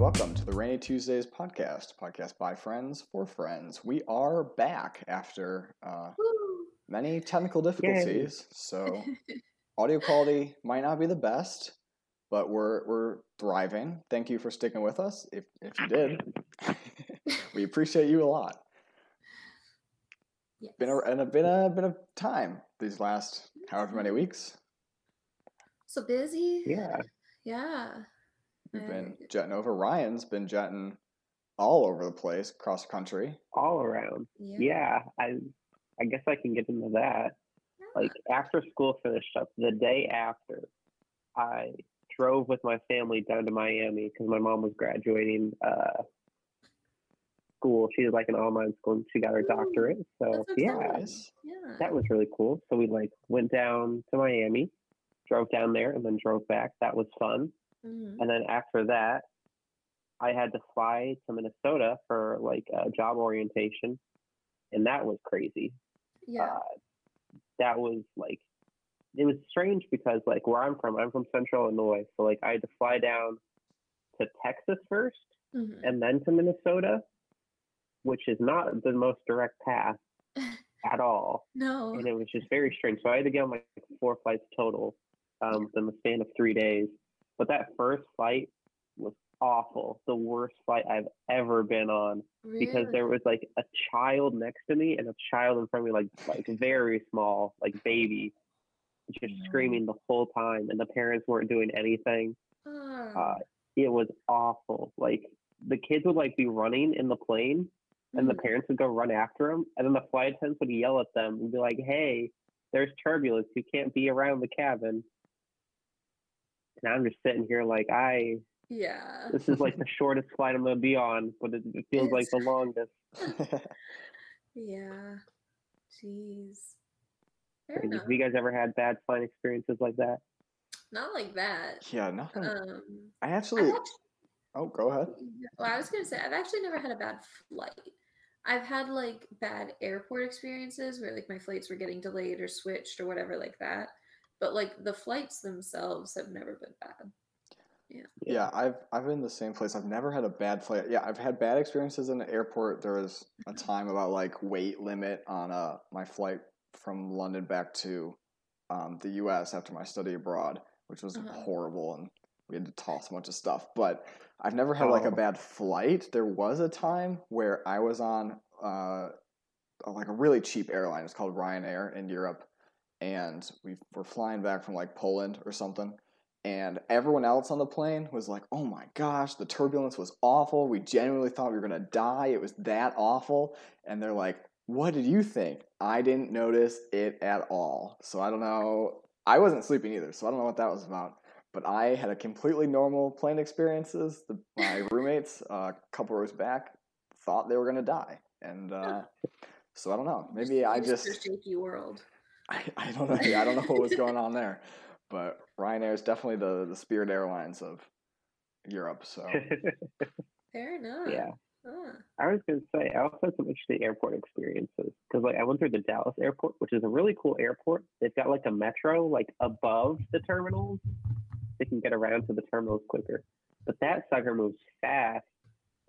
welcome to the Rainy Tuesdays podcast, podcast by friends for friends. We are back after uh, many technical difficulties, so audio quality might not be the best, but we're we're thriving. Thank you for sticking with us. If if you did, we appreciate you a lot. Yes. Been a and a been a bit of time these last however many weeks. so busy. Yeah. Yeah. We've been jetting over. Ryan's been jetting all over the place, across the country. all around. Yeah, I I guess I can get into that. Like after school finished up, the day after, I drove with my family down to Miami because my mom was graduating uh, school. She did like an online school and she got her Ooh, doctorate. So yeah. Nice. yeah. that was really cool. So we like went down to Miami, drove down there, and then drove back. That was fun. Mhm. And then after that, I had to fly to Minnesota for like a job orientation, and that was crazy. Yeah. Uh, that was like, it was strange because like where I'm from, I'm from Central Illinois, so like I had to fly down to Texas first Mhm. and then to Minnesota, which is not the most direct path at all no. and it was just very strange. So I had to get on like four flights total um, in the span of three days. But that first flight was awful, the worst flight I've ever been on because there was like a child next to me and a child in front of me, like like very small, like baby, just No. screaming the whole time, and the parents weren't doing anything. Ah. Uh, it was awful. Like the kids would like be running in the plane, and the Mhm. parents would go run after them, and then the flight attendants would yell at them and be like, "Hey, there's turbulence. You can't be around the cabin." And I'm just sitting here like, I yeah. this is like the shortest flight I'm gonna be on, but it, it feels like the longest. Yeah. Jeez. Fair Have you guys ever had bad flight experiences like that? Not like that. yeah, nothing. Um, I I've actually. actually, Oh, go ahead. well, I was gonna say I've actually never had a bad flight. I've had like bad airport experiences where like my flights were getting delayed or switched or whatever like that. But like the flights themselves have never been bad. Yeah, yeah, I've I've been in the same place. I've never had a bad flight. Yeah, I've had bad experiences in the airport. There was a time about like weight limit on uh my flight from London back to um, the U.S. after my study abroad, which was Uh-huh. horrible, and we had to toss a bunch of stuff. But I've never had like a Oh. bad flight. There was a time where I was on uh like a really cheap airline. It's called Ryanair in Europe, and we were flying back from like Poland or something and everyone else on the plane was like, "Oh my gosh, the turbulence was awful. We genuinely thought we were gonna die. It was that awful." And they're like, "What did you think?" I didn't notice it at all. So I don't know. I wasn't sleeping either, so I don't know what that was about. But I had a completely normal plane experiences. The, my roommates, uh, a couple rows back, thought they were gonna die, and uh, so I don't know. Maybe I just a shaky world. I, I don't know. I don't know what was going on there, but Ryanair is definitely the the Spirit Airlines of Europe. So Fair enough. yeah. Huh. I was gonna say I also had some interesting airport experiences because like I went through the Dallas airport, which is a really cool airport. They've got like a metro like above the terminals. They can get around to the terminals quicker. But that sucker moves fast.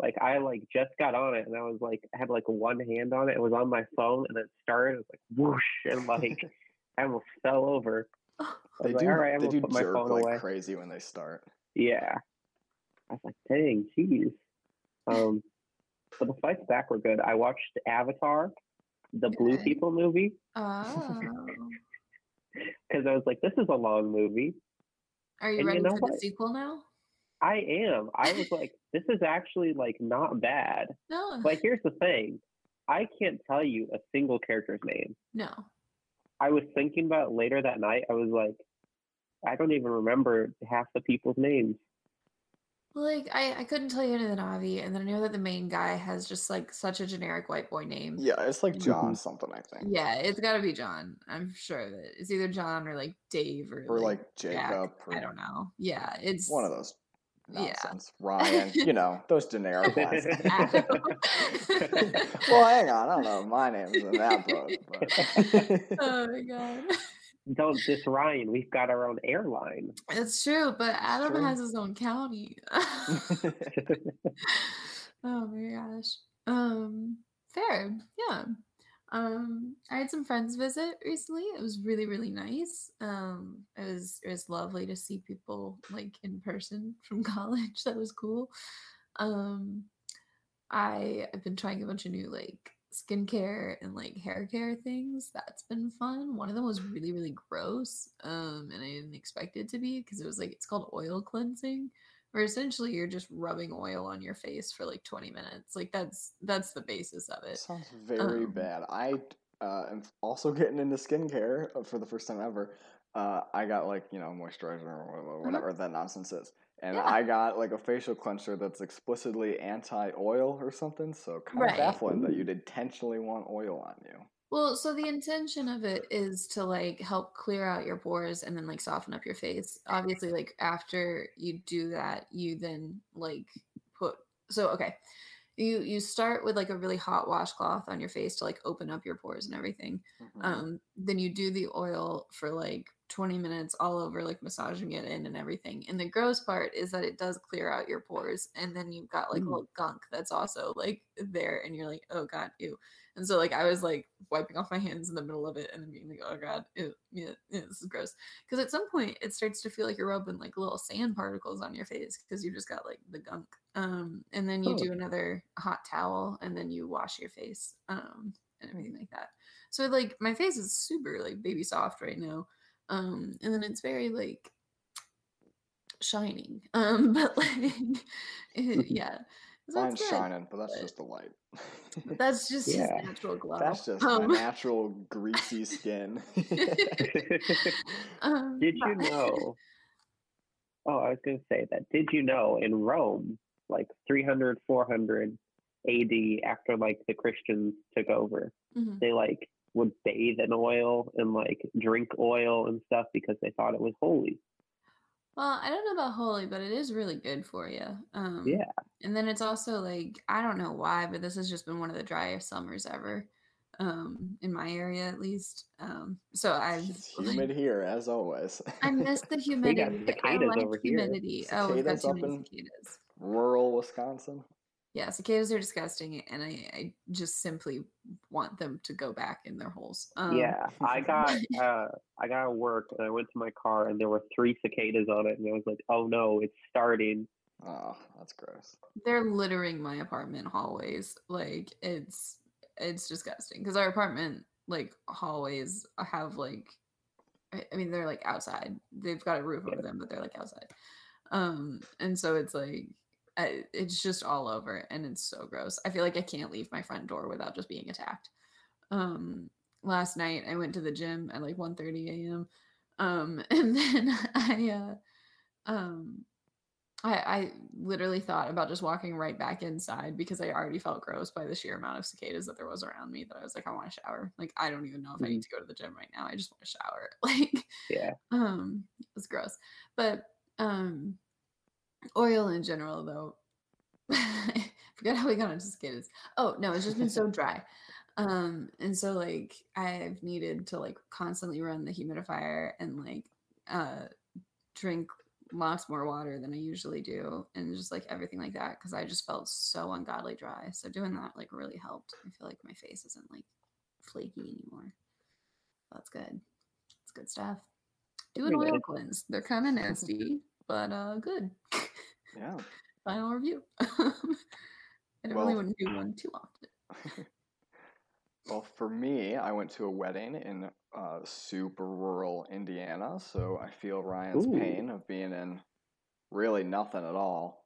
Like I like just got on it and I was like I had like one hand on it. It was on my phone and it started. It was like whoosh and like I almost fell over. I they like, do all right, I'm they do put my jerk phone like away. crazy when they start. Yeah. I was like, dang, jeez. Um, but the fights back were good. I watched Avatar, the Blue People movie, Oh. because I was like, this is a long movie. Are you And you ready know for the sequel now? I am. I was like, this is actually like not bad. No. But here's the thing I can't tell you a single character's name. no. I was thinking about it later that night. I was like, I don't even remember half the people's names. Like I, I couldn't tell you any of the Na'vi, and then I know that the main guy has just like such a generic white boy name. Yeah, it's like John Mhm. something I think, Yeah, it's got to be John. I'm sure that it's either John or like Dave or, or like Jack. Jacob, or I don't know. Yeah, it's one of those Yeah. Ryan, you know those generic ones. Adam. well, hang on, I don't know. if My name's in that boat. But oh my god. don't diss Ryan. We've got our own airline. It's true, but Adam true. has his own county. oh my gosh. Um, fair. Yeah. Um, I had some friends visit recently. It was really, really nice. Um, it was it was lovely to see people like in person from college. That was cool. Um, I I've been trying a bunch of new like skincare and like hair care things. That's been fun. One of them was really, really gross. Um, and I didn't expect it to be because it was like it's called oil cleansing where essentially you're just rubbing oil on your face for like 20 minutes like that's that's the basis of it Sounds very Um, bad. I uh, am also getting into skincare uh, for the first time ever. Uh, I got like you know moisturizer or wha- whatever that nonsense is, and. Yeah. I got like a facial cleanser that's explicitly anti-oil or something. So kind Right. of baffling that you'd intentionally want oil on you. Well so the intention of it is to like help clear out your pores and then like soften up your face. Obviously like after you do that you then like put so okay. You you start with like a really hot washcloth on your face to like open up your pores and everything. Mhm. um then you do the oil for like 20 minutes all over like massaging it in and everything. And the gross part is that it does clear out your pores and then you've got like Mm. little gunk that's also like there and you're like oh god ew and so like i was like wiping off my hands in the middle of it and then being like oh god ew, yeah, yeah, this is gross because at some point it starts to feel like you're rubbing like little sand particles on your face because you just got like the gunk um and then you Oh. do another hot towel and then you wash your face um and everything like that so like my face is super like baby soft right now. Um and then it's very like shining. Um but like it- yeah. So Mine's good. shining, but that's but- just the light. That's just his natural glow. that's just um, my natural greasy skin. um, Did you know? Oh, I was going to say that. Did you know in Rome, like 300, 400 AD, after like the Christians took over, Mhm. they like would bathe in oil and like drink oil and stuff because they thought it was holy. Well, I don't know about holy, but it is really good for you. Um, Yeah. And then it's also like I don't know why, but this has just been one of the driest summers ever, um, in my area at least. Um, so I've it's humid here, as always. I miss the got humidity. I cicadas like over here. humidity. Oh, we've got too up many in- cicadas. Rural Wisconsin. Yeah, cicadas are disgusting, and I, I just simply want them to go back in their holes. Um, yeah, I got uh, I got to work and I went to my car and there were three cicadas on it and I was like, oh no, it's starting. Oh, that's gross. they're littering my apartment hallways. Like it's it's disgusting because our apartment like hallways have like I I mean they're like outside. They've got a roof over them, but they're like outside. Um, and so it's like I, it's just all over, and it's so gross. I feel like I can't leave my front door without just being attacked. Um, last night I went to the gym at like 1:30 a.m. Um, and then I uh, um I, I literally thought about just walking right back inside because I already felt gross by the sheer amount of cicadas that there was around me that I was like, I want to shower. Like, I don't even know if I need to go to the gym right now. I just want to shower. Like, Yeah. um, it was gross. But um oil in general though. I forgot how we got into cicadas. Oh no, it's just been so dry. Um, and so like I've needed to like constantly run the humidifier and like uh drink lots more water than I usually do and just like everything like that because I just felt so ungodly dry. So doing that like really helped. I feel like my face isn't like flaky anymore. That's good. It's good stuff. Do an oil cleanse. They're kind of nasty, but uh good. Yeah. Final review. I definitely Well- wouldn't do one too often. Well, for me, I went to a wedding in uh, super rural Indiana, so I feel Ryan's Ooh. pain of being in really nothing at all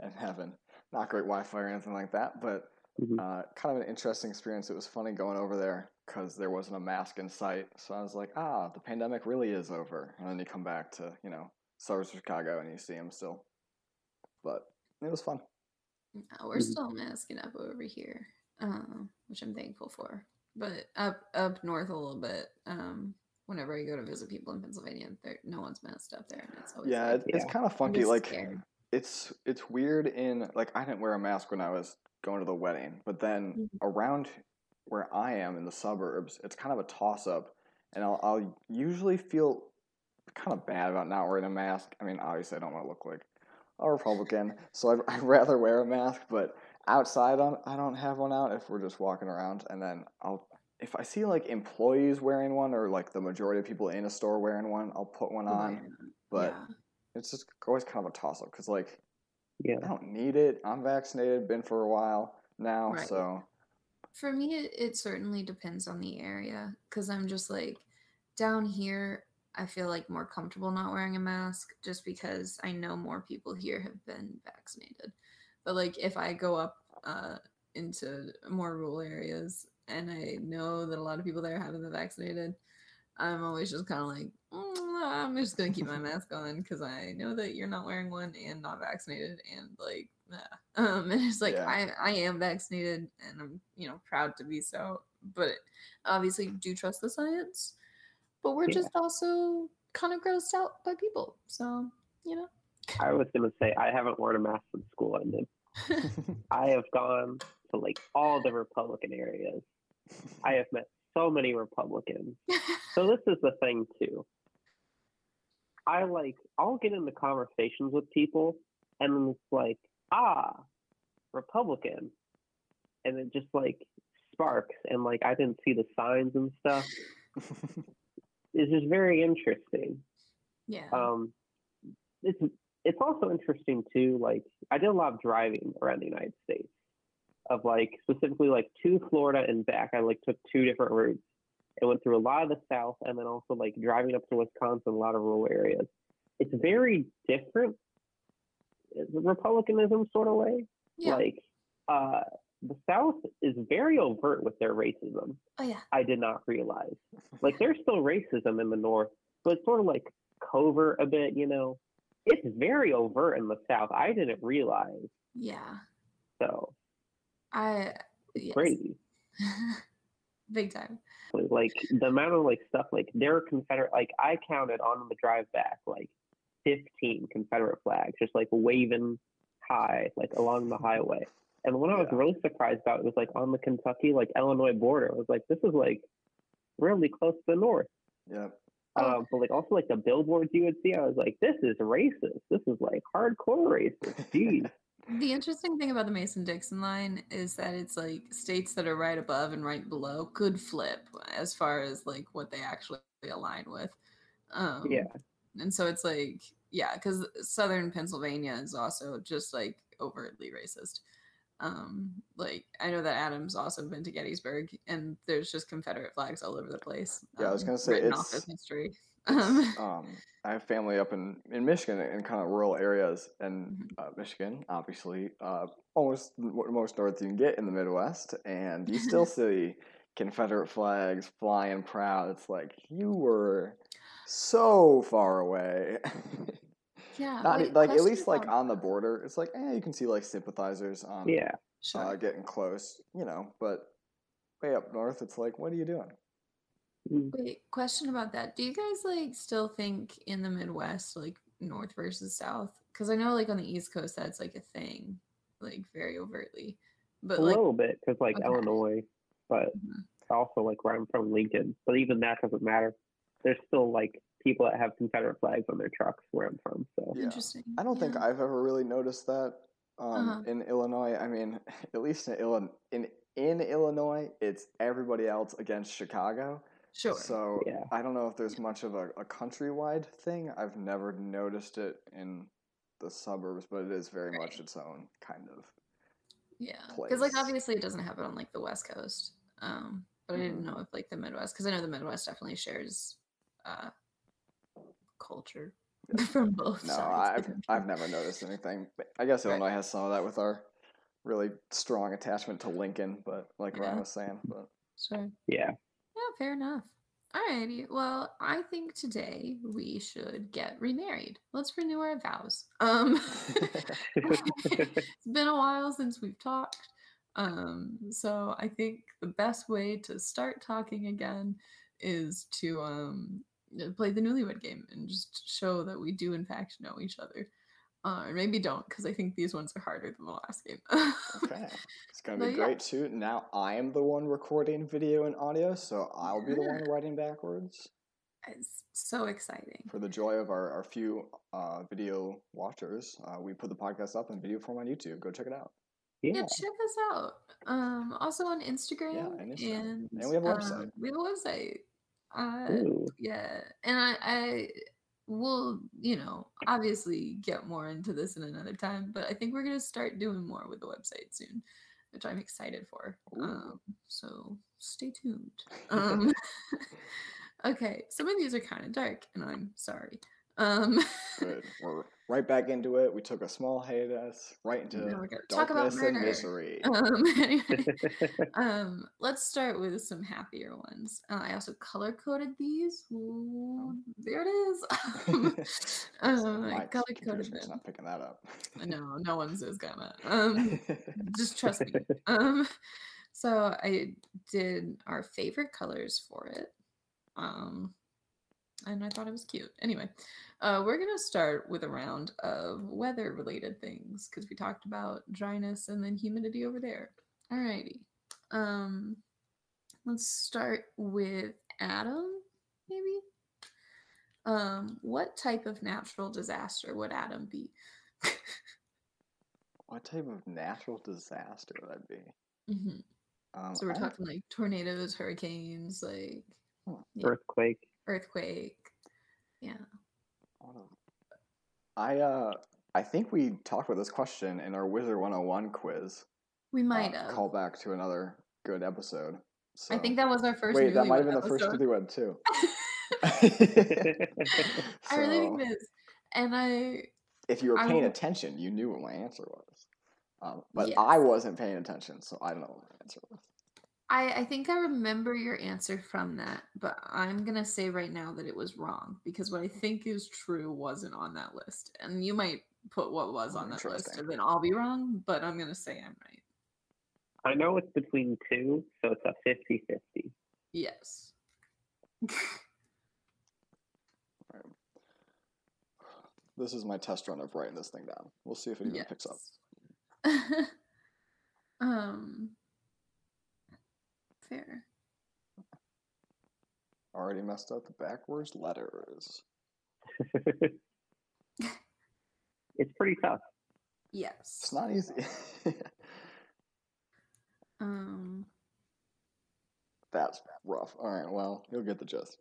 and having not great Wi-Fi or anything like that. But Mhm. uh, kind of an interesting experience. It was funny going over there because there wasn't a mask in sight. So I was like, ah, the pandemic really is over. And then you come back to you know suburbs of Chicago and you see them still. But it was fun. Uh, we're Mhm. still masking up over here, um, which I'm thankful for. But up up north a little bit, um, whenever I go to visit people in Pennsylvania, no one's masked up there, and it's always Yeah, like, it's Yeah. kind of funky. Like scared. it's it's weird in like I didn't wear a mask when I was going to the wedding, but then Mhm. around where I am in the suburbs, it's kind of a toss up. and I'll, I'll usually feel kind of bad about not wearing a mask. I mean, obviously, I don't want to look like a Republican, so I'd, I'd rather wear a mask. But outside, on I don't have one out if we're just walking around, and then I'll if I see like employees wearing one or like the majority of people in a store wearing one, I'll put one on. But yeah. it's just always kind of a toss up because like Yeah. I don't need it. I'm vaccinated, been for a while now, Right. so For me, it, it certainly depends on the area because I'm just like down here, I feel like more comfortable not wearing a mask just because I know more people here have been vaccinated. But like if I go up uh, into more rural areas and I know that a lot of people there haven't been vaccinated, I'm always just kind of like, "Mm, I'm just gonna keep my mask on because I know that you're not wearing one and not vaccinated, and like, nah. um, and it's like Yeah. I I am vaccinated and I'm you know proud to be so, but obviously do trust the science, but we're Yeah. just also kind of grossed out by people, so you know. I was gonna say I haven't worn a mask since school ended. I have gone to like all the Republican areas. I have met so many Republicans. So this is the thing too. I like I'll get into conversations with people and then it's like, ah, Republican. And it just like sparks and like I didn't see the signs and stuff. It's just very interesting. yeah. Um it's it's also interesting too, like I did a lot of driving around the United States. Of like specifically like to Florida and back. I like took two different routes. It went through a lot of the south and then also like driving up to Wisconsin, a lot of rural areas. It's very different republicanism sort of way. yeah. Like uh the South is very overt with their racism. oh yeah. I did not realize. Like there's still racism in the North, but it's sort of like covert a bit, you know. It's very overt in the South. I didn't realize. Yeah. So I yes. crazy. Big time. Like the amount of like stuff like there are Confederate like I counted on the drive back like fifteen Confederate flags just like waving high like along the highway. And what I was Yeah. really surprised about was like on the Kentucky like Illinois border. I was like, this is like really close to the north. yeah. Um, but like also like the billboards you would see, I was like, this is racist. This is like hardcore racist. Jeez. The interesting thing about the Mason Dixon line is that it's like states that are right above and right below could flip as far as like what they actually align with. Um, yeah. And so it's like, yeah, because southern Pennsylvania is also just like overtly racist. Um, like I know that Adam's also been to Gettysburg, and there's just Confederate flags all over the place. Yeah, I was um, gonna say, written off it's- as history. Um, um, I have family up in, in Michigan in kind of rural areas, and Mhm. uh, Michigan, obviously, uh, almost the most north you can get in the Midwest, and you still see Confederate flags flying proud. It's like you were so far away. yeah, Not wait, like at least like on the border, it's like eh, you can see like sympathizers on Yeah. Sure. uh, getting close, you know. But way up north, it's like, what are you doing? Mm. Wait, question about that. Do you guys like still think in the Midwest, like North versus South? Because I know like on the East Coast that's like a thing, like very overtly. But a like little bit because like Okay. Illinois, but Mhm. also like where I'm from, Lincoln. But even that doesn't matter. There's still like people that have Confederate flags on their trucks where I'm from. So Yeah. interesting. I don't think. I've ever really noticed that um, Uh-huh. in Illinois. I mean, at least in Illinois, in in Illinois, it's everybody else against Chicago. Sure. So Yeah. I don't know if there's much of a, a countrywide thing. I've never noticed it in the suburbs, but it is very much its own kind of. yeah. Because like obviously it doesn't happen on like the West Coast. Um, but I didn't Mhm. know if like the Midwest, because I know the Midwest definitely shares uh culture from both No, sides. of the I've. I've never noticed anything. But I guess Right. Illinois has some of that with our really strong attachment to Lincoln, but like Ryan was saying, but Sure. yeah. Yeah, fair enough. Alrighty. Well, I think today we should get remarried. Let's renew our vows. Um it's been a while since we've talked. Um, so I think the best way to start talking again is to um play the newlywed game and just show that we do in fact know each other. Uh, or maybe don't, because I think these ones are harder than the last game. Okay. It's gonna be But yeah. great too. Now I am the one recording video and audio, so I'll be the one writing backwards It's so exciting. for the joy of our, our few uh, video watchers. Uh, we put the podcast up in video form on YouTube. Go check it out. Yeah. Yeah, check us out. Um, also on Instagram, and Instagram. and And we have a website. um, we have a website. Uh, Ooh. yeah, and I, I will, you know, obviously get more into this in another time, but I think we're gonna start doing more with the website soon, which I'm excited for. Um, so stay tuned. Um, okay, some of these are kind of dark, and I'm sorry. Um. We're right back into it. We took a small hiatus right into Now we're gonna talk about darkness and murder. misery. um, um, let's start with some happier ones. Uh, I also color coded these. Ooh, there it is. um, I color coded them. not picking that up. No, no one's is gonna. Um, just trust me. Um, so I did our favorite colors for it. Um, and I thought it was cute. Anyway, uh, we're gonna start with a round of weather-related things because we talked about dryness and then humidity over there. Alrighty. Um, let's start with Adam, maybe. Um, what type of natural disaster would Adam be? what type of natural disaster would that be? hmm Um, So we're I- talking like tornadoes, hurricanes, like yeah, Earthquake. Earthquake. Yeah. I uh I think we talked about this question in our Wizard 101 quiz. We might Uh, have. Call back to another good episode. I think that was our first. Wait, that might have newlywed been the first episode. newlywed too. I really think this, and I if you were I paying will- attention, you knew what my answer was. Um, but Yes. I wasn't paying attention, so I don't know what my answer was. I, I think I remember your answer from that, but I'm gonna say right now that it was wrong because what I think is true wasn't on that list, and you might put what was on that list, and then I'll be wrong. But I'm gonna say I'm right. I know it's between two, so it's a 50 50. Yes. This is my test run of writing this thing down. We'll see if it even picks up. Um. Fair. Already messed up the backwards letters. it's pretty tough. Yes. It's not easy. Um. That's rough. All right, well, you'll get the gist.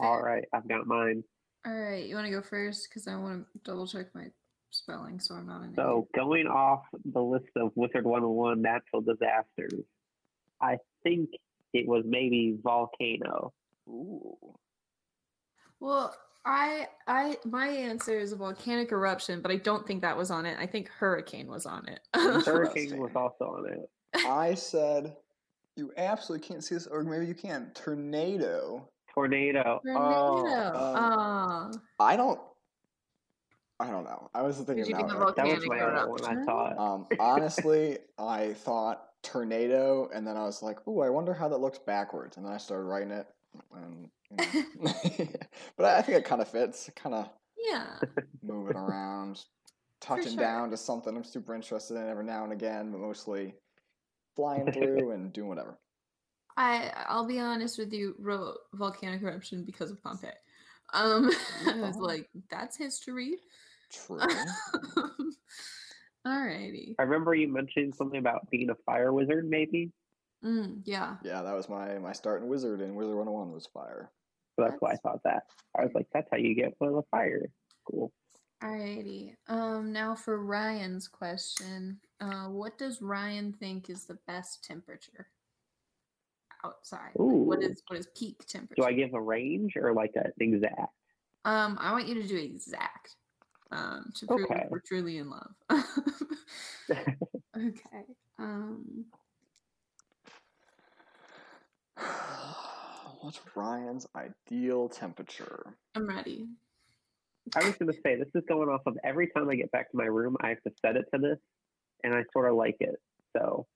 All fair. right, I've got mine. All right. You want to go first because I want to double check my spelling so I'm not an So, going off the list of Wizard 101 natural disasters, I think it was maybe volcano. Ooh. Well, I I my answer is a volcanic eruption, but I don't think that was on it. I think hurricane was on it. Hurricane was also on it. I said, you absolutely can't see this, or maybe you can. Tornado. Tornado. Tornado. Oh, Ah. I don't. I don't know. I was thinking about you Mount think Earth. of that was my other one. I thought. Um, honestly, I thought tornado, and then I was like, "Ooh, I wonder how that looks backwards." And then I started writing it, and you know. but I think it kind of fits. Kind of Yeah. moving around, touching sure. down to something I'm super interested in every now and again, but mostly flying through and doing whatever. I I'll be honest with you, wrote volcanic eruption because of Pompeii. Um I was like, that's history. True. Alrighty. I remember you mentioned something about being a fire wizard, maybe. Mm, yeah. yeah, that was my my start starting wizard in Wizard 101 was fire. So that's why I thought that. I was like, that's how you get one of fire. Cool. Alrighty. Um now for Ryan's question. Uh what does Ryan think is the best temperature? Outside. Like, what Ooh. is what is peak temperature? Do I give a range or like an exact? Um, I want you to do exact. Um, to prove Okay. we're truly in love. okay. Um, What's Ryan's ideal temperature? I'm ready. I was going to say, this is going off of every time I get back to my room, I have to set it to this, and I sort of like it. So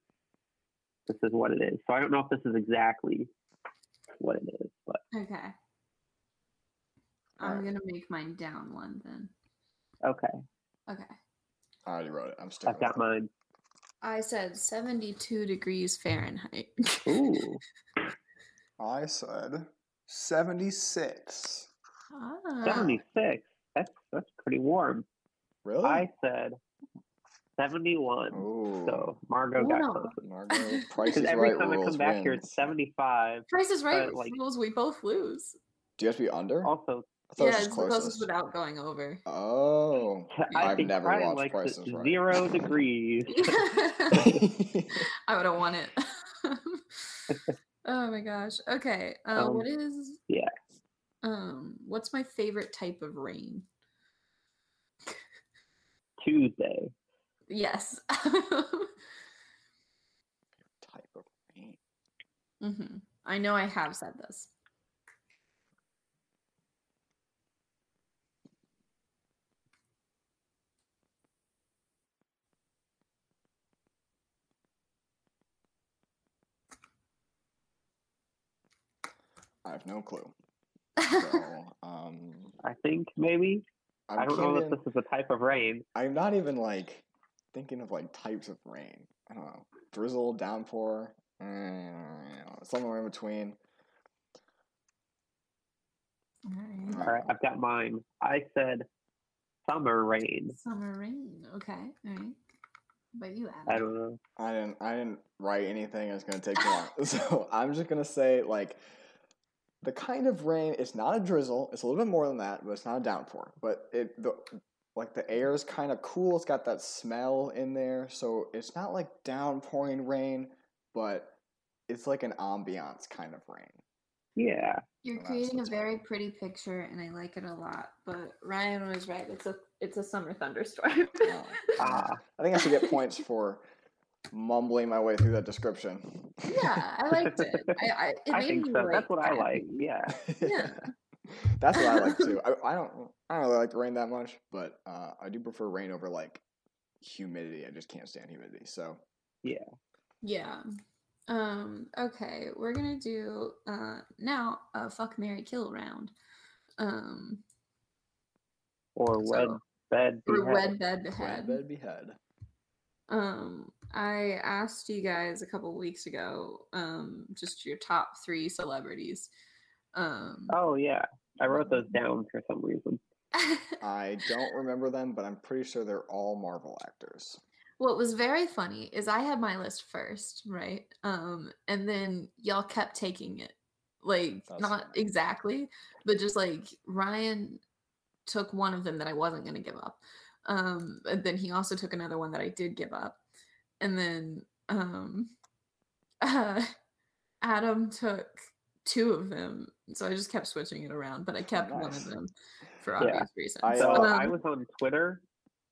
this is what it is. So I don't know if this is exactly what it is, but Okay. I'm Alright. gonna make mine down one then. Okay, Okay. I already wrote it. I'm sticking. I've got with mine. I said 72 degrees Fahrenheit. Ooh, I said 76. ah. 76. That's that's pretty warm. Really? I said 71. Ooh. So Margot got Wow. close. Margot, Price Because is every Right time I rules come back here, wins. it's 75. Price is right. but, like- rules we both lose. Do you have to be under? Also, I thought Yeah, it was it's just the closest closest. without going over. Oh. I I've think never Brian watched likes Price it is Right. zero degrees. I would have won it. oh my gosh. Okay. Uh, Um, what is yeah. Um, what's my favorite type of rain? Tuesday. Yes. Type of rain. hmm I know I have said this. I have no clue. So, um, I think maybe. I'm I don't know if thinking- this is a type of rain. I'm not even like thinking of like types of rain. I don't know. Drizzle, downpour, mm, somewhere in between. Alright. I've got mine. I said summer rain. Summer rain. Okay. All right. But you, I don't know. I didn't. I didn't write anything. It's gonna take too long. so I'm just gonna say like the kind of rain. It's not a drizzle. It's a little bit more than that, but it's not a downpour. But it the like the air is kind of cool. It's got that smell in there, so it's not like downpouring rain, but it's like an ambiance kind of rain. Yeah. You're creating a what's very pretty picture, and I like it a lot. But Ryan was right. It's a it's a summer thunderstorm. Oh. Ah, I think I should get points for mumbling my way through that description. yeah, I liked it. I, I, it I made think me, so. That's like, what I like. Yeah. Yeah. That's what I like too. I, I don't I don't really like the rain that much, but uh, I do prefer rain over like humidity. I just can't stand humidity. So Yeah. Yeah. Um, okay, we're gonna do uh now a fuck Mary Kill round. Um Or wed So- bed. or behead. wed bed red behead. bed behead. Um I asked you guys a couple weeks ago, um, just your top three celebrities. Um Oh yeah, I wrote those down for some reason. I don't remember them, but I'm pretty sure they're all Marvel actors. what was very funny is I had my list first, right? Um, and then y'all kept taking it. Like That's not funny. exactly, but just like Ryan took one of them that I wasn't gonna give up. Um, and then he also took another one that I did give up. And then um uh, Adam took two of them. So I just kept switching it around, but I kept one of them for Yeah. obvious reasons. I, So uh, I Um, was on Twitter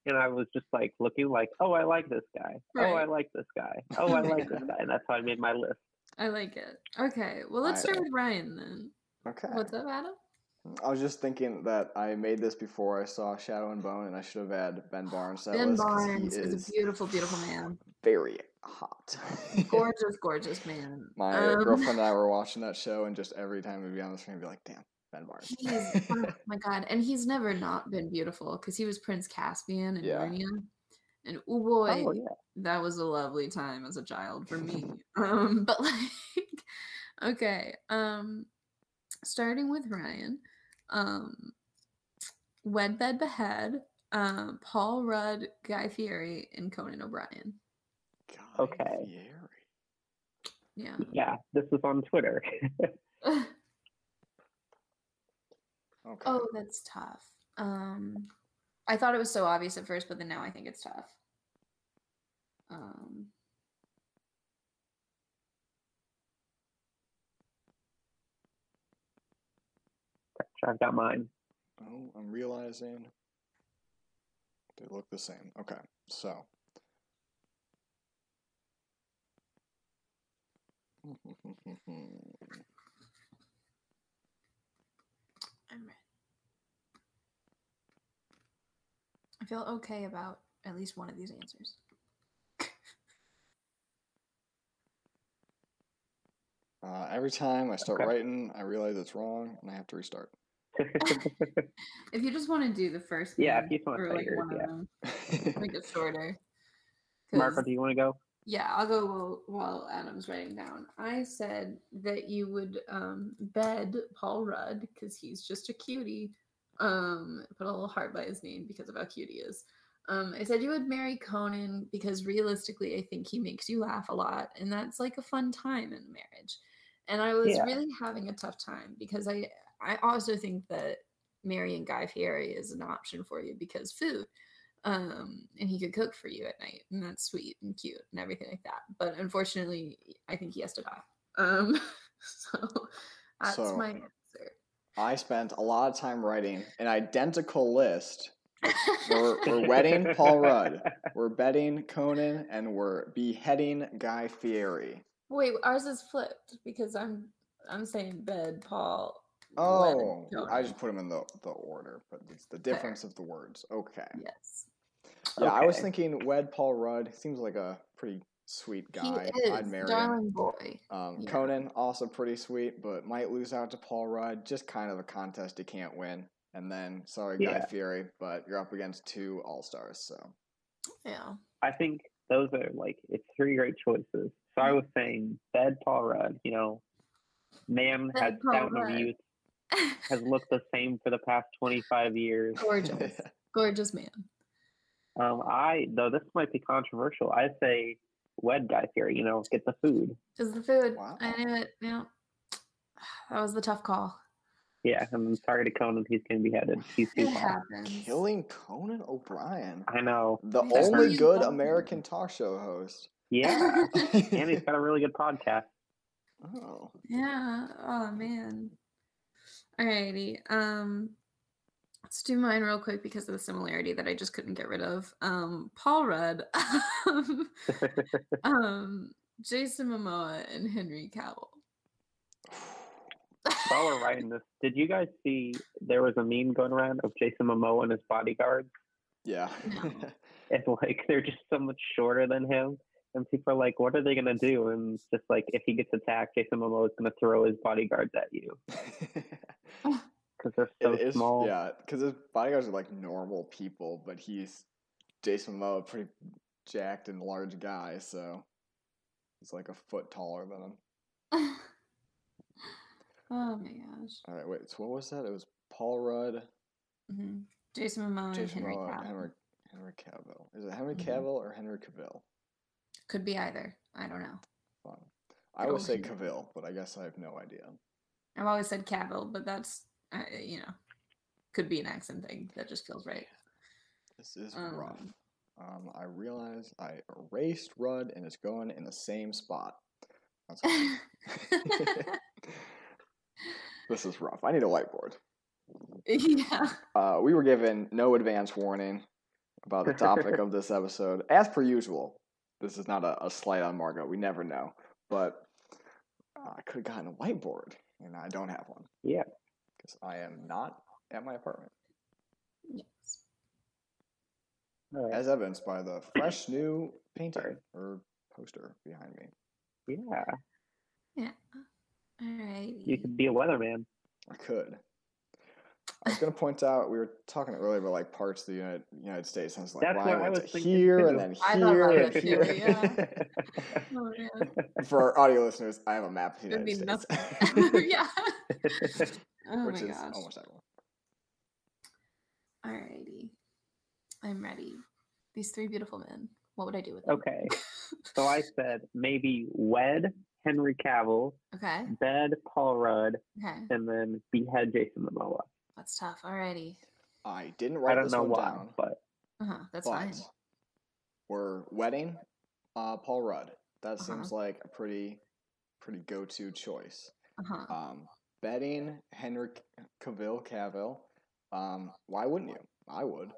and I was just like looking like, oh, I like this guy. Oh, I like this guy. Oh, I like this guy. And that's how I made my list. I like it. Okay, well let's start with Ryan then. Okay. What's up, Adam? I was just thinking that I made this before I saw Shadow and Bone, and I should have had Ben Barnes. to Ben list 'cause Barnes he is, is a beautiful, beautiful man. very hot. Gorgeous, gorgeous man. My Um, girlfriend and I were watching that show, and just every time we'd be on the screen, we'd be like, "Damn, Ben Barnes." He's oh my god, and he's never not been beautiful because he was Prince Caspian in Yeah. Narnia, and oh boy, Oh yeah. that was a lovely time as a child for me. um, but like, okay, um, starting with Ryan, um, Wed Bed Behead, um, Paul Rudd, Guy Fieri, and Conan O'Brien. Guy Okay. Fieri. Yeah. Yeah. This is on Twitter. Okay. Oh, that's tough. Um, I thought it was so obvious at first, but then now I think it's tough. Um, I've got mine. Oh, I'm realizing they look the same. Okay, so. I'm ready. I feel okay about at least one of these answers. Uh, every time I start Okay. writing, I realize it's wrong, and I have to restart. If you just want to do the first, Yeah, name if you wanna like one yeah. of them, make it shorter. Margot, do you want to go? Yeah, I'll go while, while Adam's writing down. I said that you would um, bed Paul Rudd because he's just a cutie. Um, put a little heart by his name because of how cute he is. Um, I said you would marry Conan because realistically, I think he makes you laugh a lot, and that's like a fun time in marriage. And I was Yeah. really having a tough time because I I also think that marrying Guy Fieri is an option for you because food um and he could cook for you at night and that's sweet and cute and everything like that but unfortunately i think he has to die um so that's So- my answer I spent a lot of time writing an identical list. We're, we're wedding Paul Rudd. We're betting Conan, and we're beheading Guy Fieri. wait ours is flipped because i'm i'm saying bed paul Oh, I just put them in the, the order, but it's the difference of the words. Okay. yes Yeah, I was thinking wed Paul Rudd. Seems like a pretty sweet guy. he is I'd marry him. darling boy Um, yeah. Conan also pretty sweet, but might lose out to Paul Rudd. Just kind of a contest he can't win. And then sorry, Guy Yeah. Fieri, but you're up against two all stars. So yeah I think those are like it's three great choices. So I was saying bed Paul Rudd, you know, man Bed has Paul fountain of youth, has looked the same for the past twenty five years. gorgeous gorgeous man Um, I though this might be controversial. I say wed Guy Fieri, you know, get the food. just the food Wow. i knew it yeah that was the tough call Yeah, I'm sorry to Conan, he's gonna be headed. He's too it far. killing Conan O'Brien, I know. the That's only good cool. American talk show host. Yeah. and he's got a really good podcast. oh, Yeah. Oh man. Alrighty. Um let's do mine real quick because of the similarity that I just couldn't get rid of. Um Paul Rudd. um Jason Momoa and Henry Cavill. While we're writing this, did you guys see there was a meme going around of Jason Momoa and his bodyguards? yeah. No. It's like they're just so much shorter than him. And people are like, what are they gonna do? And it's just like if he gets attacked, Jason Momoa is gonna throw his bodyguards at you because they're so It is- small. Yeah, because his bodyguards are like normal people, but he's Jason Momoa, a pretty jacked and large guy, so he's like a foot taller than him. oh my gosh. All right, wait. So what was that? It was Paul Rudd, hmm Jason Momoa and Jason Henry Momoa, Cavill. Henry Henry Cavill. Is it Henry Mhm. Cavill or Henry Cavill? Could be either. I don't know. Fun. I would say. Cavill, but I guess I have no idea. I've always said Cavill, but that's uh, you know, could be an accent thing that just feels right. This is rough. Um, Um, I realize I erased Rudd and it's going in the same spot. That's this is rough. I need a whiteboard. yeah. Uh, we were given no advance warning about the topic of this episode, as per usual. This is not a, a slight on Margot. We never know, but uh, I could have gotten a whiteboard, and I don't have one Yeah. Because I am not at my apartment, Yes. All right. as evidenced by the fresh new painting Sorry. or poster behind me. Yeah. Yeah. All right. You could be a weatherman. I could. I was going to point out we were talking earlier about like parts of the United, United States, and I was like, That's why what I I went was to thinking here and too. then I thought here and that here. too, yeah. Oh, man. For our audio listeners, I have a map of the That'd United be States, nothing. yeah. Oh which my is gosh. almost everywhere. Alrighty. I'm ready. These three beautiful men. What would I do with them? okay. So I said maybe wed Henry Cavill, Okay. bed Paul Rudd, Okay. and then behead Jason Momoa. That's tough. Alrighty. I didn't I write don't this know one why, down, but Uh huh. That's but fine. we're wedding uh, Paul Rudd. That Uh-huh. seems like a pretty, pretty go-to choice. Uh huh. Um, betting Henry Cavill, Cavill. Um, why wouldn't you? I would.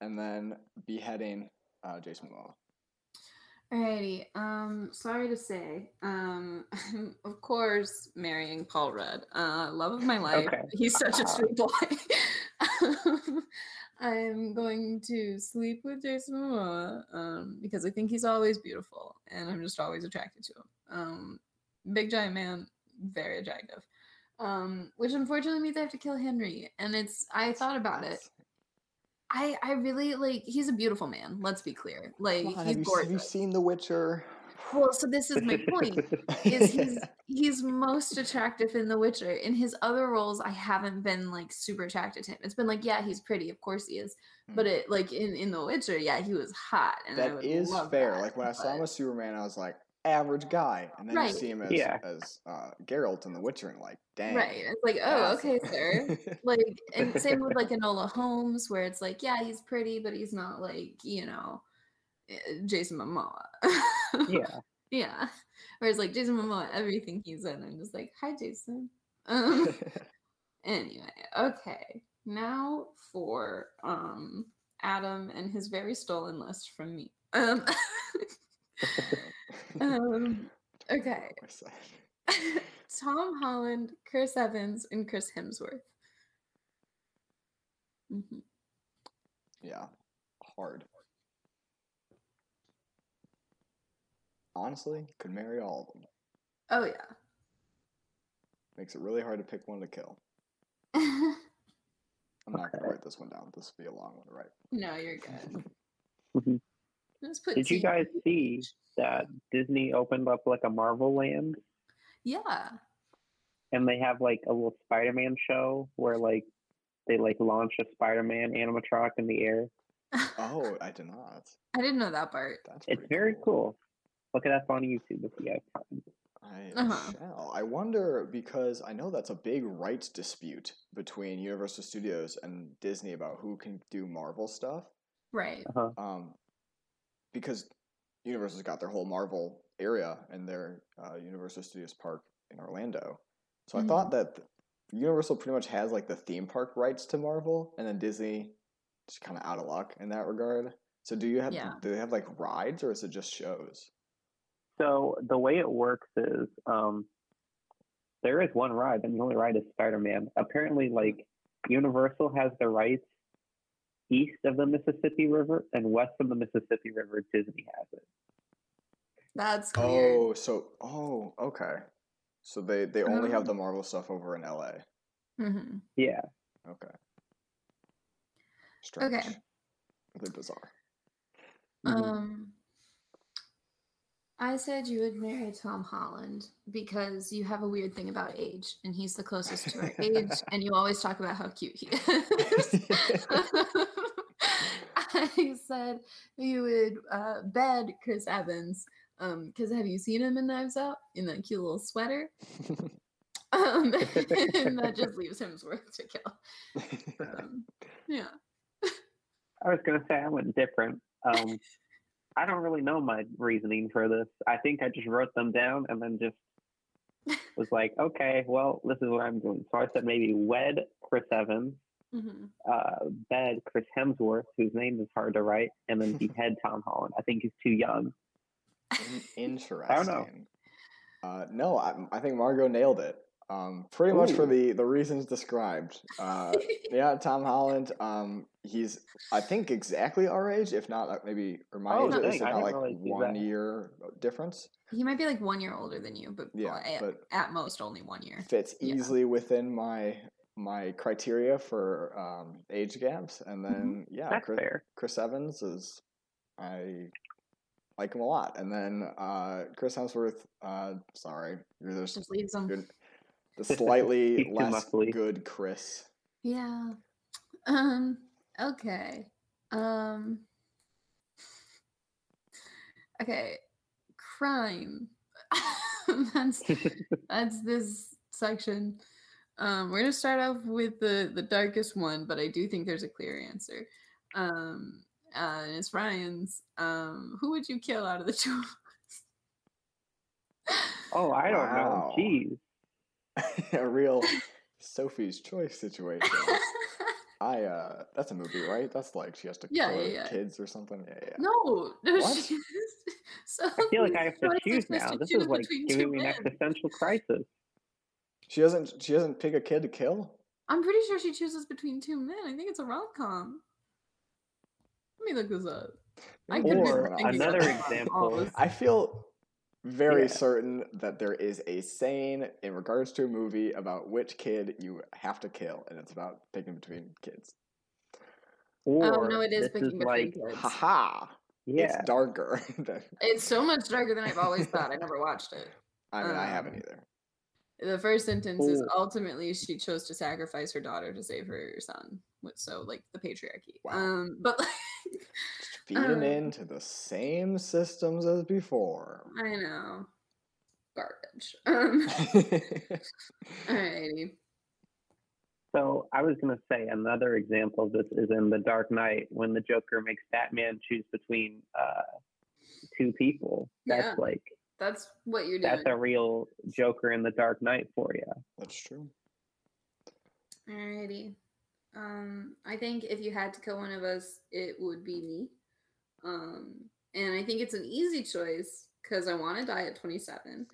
And then beheading uh, Jason Momoa. Alrighty. Um, sorry to say. Um, I'm of course, marrying Paul Rudd. Uh, love of my life. Okay. He's such a Uh, sweet boy. I'm going to sleep with Jason Momoa um, because I think he's always beautiful, and I'm just always attracted to him. Um, big giant man, very attractive. Um, which unfortunately means I have to kill Henry, and it's I thought about it. I I really like he's a beautiful man. Let's be clear. Like on, he's have, you, gorgeous. have you seen The Witcher? Well, so this is my point. Is he's he's most attractive in The Witcher. In his other roles, I haven't been like super attracted to him. It's been like, yeah, he's pretty, of course he is. But Hmm. it like in in The Witcher, yeah, he was hot. And I would is fair. that, like when I saw him but- as Superman, I was like, average guy, and then Right. you see him as Yeah. as uh, Geralt in The Witcher, and like, dang, right. It's like, oh, that's- okay, sir. like and same with like Enola Holmes, where it's like, yeah, he's pretty, but he's not like you know, eh, Jason Momoa. yeah. yeah. Whereas like Jason Momoa, everything he's in, I'm just like, hi, Jason. Um, anyway, okay. Now for um Adam and his very stolen list from me. Um, um okay. Tom Holland, Chris Evans, and Chris Hemsworth. Mhm. Yeah, hard. Honestly, could marry all of them. Oh yeah. Makes it really hard to pick one to kill. I'm not gonna write this one down. This will be a long one to write. no, you're good. Just put Did you guys see that Disney opened up like a Marvel land Yeah. and they have like a little Spider-Man show where like they like launch a Spider-Man animatronic in the air. Oh, I did not. I didn't know that part. That's It's very cool. Look at that on YouTube if you have time. I Uh-huh. shall. I wonder because I know that's a big rights dispute between Universal Studios and Disney about who can do Marvel stuff. Right. Uh-huh. Um, because Universal's got their whole Marvel area in their uh, Universal Studios park in Orlando. So I Mhm. thought that Universal pretty much has like the theme park rights to Marvel, and then Disney just kind of out of luck in that regard. So do you have Yeah. do they have like rides or is it just shows? So the way it works is um, there is one ride, and the only ride is Spider-Man. Apparently, like Universal has the rights east of the Mississippi River and west of the Mississippi River. Disney has it. That's weird. Oh, so oh, okay. So they they only have Um, the Marvel stuff over in LA. Mm-hmm. Yeah. Okay. Strange. Okay. They're bizarre. Mhm. Um, I said you would marry Tom Holland because you have a weird thing about age, and he's the closest to our age, and you always talk about how cute he is. I said you would uh, bed Chris Evans because have you seen him in Knives Out in that cute little sweater? Um, and that just leaves Hemsworth to kill. Um, yeah. I was gonna say I went different. Um, I don't really know my reasoning for this. I think I just wrote them down and then just was like, okay, well, this is what I'm doing. So I said maybe wed Chris Evans, hmm uh, bed Chris Hemsworth, whose name is hard to write, and then behead Tom Holland. I think he's too young. In- Interesting. know. Uh, no, I, I think Margot nailed it. Um, pretty much for the the reasons described. Uh, yeah, Tom Holland. Um, he's I think exactly our age, if not uh, maybe or my Oh, age. at least, dang, if I not like realize he's one year difference. He might be like one year older than you, but Yeah, well, at, but at most only one year. fits Yeah. easily within my my criteria for um, age gaps. And Mm-hmm. then yeah, That's Chris, fair. Chris Evans is I like him a lot. And then uh, Chris Hemsworth, uh, sorry, you're just Just leaves him. you're the slightly less muscly. good Chris. Yeah. Um. Okay. Um. Okay. Crime. that's that's this section. Um, we're gonna start off with the the darkest one, but I do think there's a clear answer. Um, uh, and it's Ryan's. Um, who would you kill out of the two? Oh, I don't Wow. know. Jeez. a real Sophie's Choice situation. I uh, that's a movie, right? That's like she has to Yeah, kill yeah, yeah. kids or something. Yeah, yeah. no, no. What? she- so I feel like I have to choose now. to This choose is like giving me an existential crisis. She doesn't. She doesn't pick a kid to kill. I'm pretty sure she chooses between two men. I think it's a rom com. Let me look this up. I could Or another example. I feel very Yeah. certain that there is a saying in regards to a movie about which kid you have to kill, and it's about picking between kids. Or oh no, it is picking is between like, kids. Haha! yeah, It's darker. than- It's so much darker than I've always thought. I never watched it. I mean, I haven't Um, either. The first sentence is ultimately she chose to sacrifice her daughter to save her son. Wh- So like the patriarchy. Wow. Um, but like, feeding um, into the same systems as before. I know, garbage. Um, alrighty. So I was gonna say another example of this is in The Dark Knight when the Joker makes Batman choose between uh, two people. That's Yeah. like That's what you're doing. that's a real Joker in The Dark Knight for you. That's true. Alrighty. Um, I think if you had to kill one of us, it would be me. Um, and I think it's an easy choice because I want to die at 27.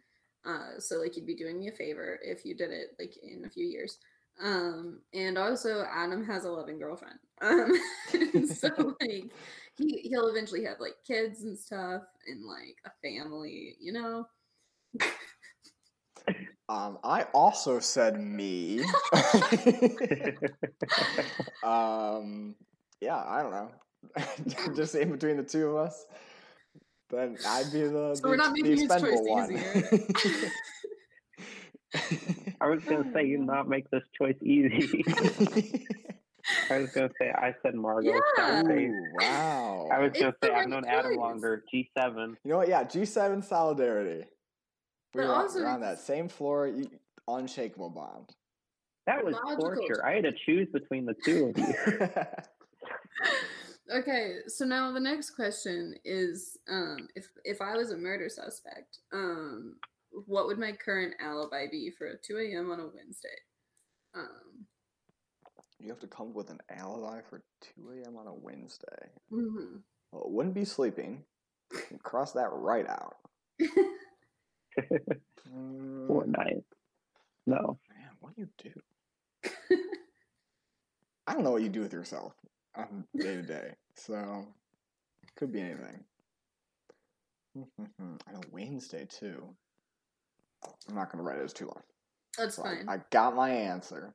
Uh, so like you'd be doing me a favor if you did it like in a few years. Um, and also Adam has a loving girlfriend. Um, so like he he'll eventually have like kids and stuff and like a family, you know. Um, I also said me. um, yeah, I don't know. Just in between the two of us, then I'd be the, So the, we're not the making choice expendable one. easier. I was gonna say you not make this choice easy. I was gonna say I said Margot. Yeah. Ooh, wow. I was gonna say I've right known Adam choice. longer. G seven. You know what? Yeah, G7 solidarity. We're, on, also we're on that same floor, you, unshakable bond. That was Logical torture. I had to choose between the two of you. Okay, so now the next question is um if if I was a murder suspect, um what would my current alibi be for a 2 a.m. on a Wednesday? Um you have to come up with an alibi for 2 a.m. on a Wednesday. mhm. Well, it wouldn't be sleeping. Cross that right out. Mm, Fortnite. No. Man, what do you do? I don't know what you do with yourself on day to day. So could be anything. On a Wednesday too. I'm not gonna write it. It's too long. That's So fine. I, got my answer.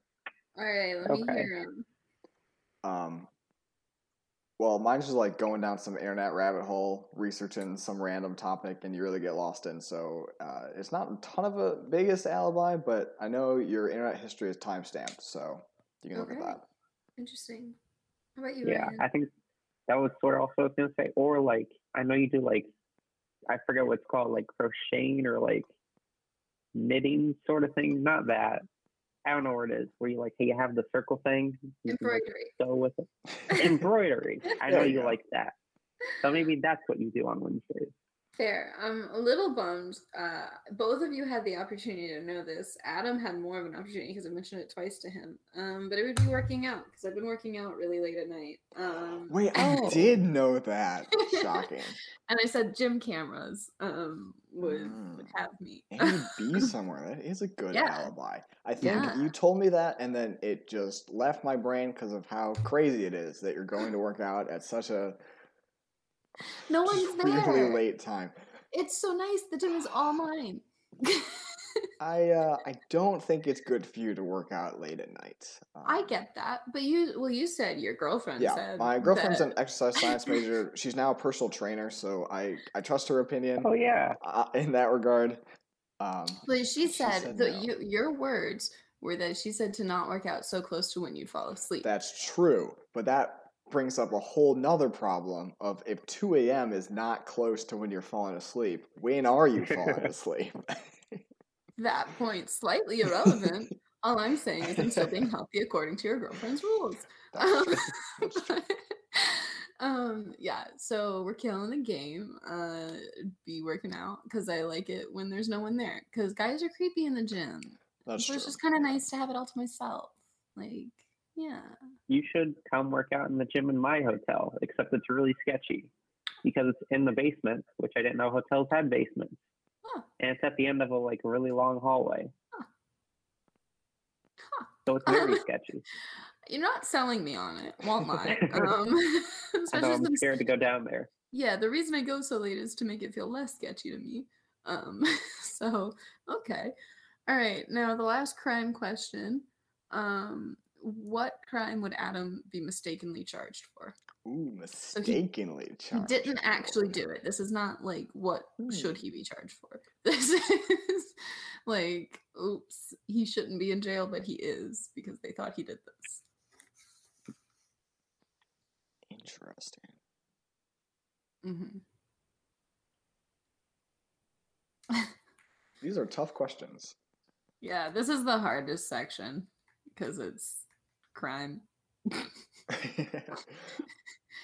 All right, let me Okay. hear 'em. Um. Well, mine's just like going down some internet rabbit hole, researching some random topic, and you really get lost in. So uh, it's not a ton of a biggest alibi, but I know your internet history is time stamped, so you can look at that. Interesting. How about you, Yeah, Ryan? I think that was sort of also what I was gonna say. Or like I know you do like I forget what it's called, like crocheting or like knitting sort of thing. Not that. I don't know where it is. Where you like hey, you have the circle thing. You can, like, Embroidery. sew with it. Embroidery. I know you like that. So maybe that's what you do on Wednesdays. Fair. I'm a little bummed. Uh, both of you had the opportunity to know this. Adam had more of an opportunity because I mentioned it twice to him. Um, but it would be working out because I've been working out really late at night. Um, Wait, I did know that. Shocking. and I said gym cameras um, would, Mm. would have me. And be somewhere. That is a good Yeah. alibi. I think Yeah. you told me that, and then it just left my brain because of how crazy it is that you're going to work out at such a no one's really there. late time. It's so nice. The gym is all mine. I uh, I don't think it's good for you to work out late at night. I Um, get that, but you well, you said your girlfriend Yeah, said my girlfriend's that- an exercise science major. She's now a personal trainer, so I I trust her opinion Oh yeah. uh, in that regard. Um, But she She said, said that no. you, your words were that she said to not work out so close to when you'd fall asleep. That's true, but that brings up a whole nother problem of if 2 a.m. is not close to when you're falling asleep, when are you falling asleep? that point slightly irrelevant. All I'm saying is I'm still being healthy according to your girlfriend's rules. Um, That's true. um, yeah, so we're killing the game. Uh, be working out because I like it when there's no one there. Because guys are creepy in the gym. That's so true. it's just kind of nice to have it all to myself. Like, yeah. You should come work out in the gym in my hotel, except it's really sketchy because it's in the basement, which I didn't know hotels had basements. Huh. And it's at the end of a like really long hallway. Huh. Huh. So it's very sketchy. You're not selling me on it, won't lie. Um, I especially I'm scared to go down there. Yeah, the reason I go so late is to make it feel less sketchy to me. Um, so okay, all right. Now the last crime question. Um, what crime would Adam be mistakenly charged for? Ooh, mistakenly He charged. He didn't actually do it. This is not like what should Hmm. he be charged for. This is like, oops, he shouldn't be in jail, but he is because they thought he did this. Interesting. hmm These are tough questions. Yeah, this is the hardest section because it's crime.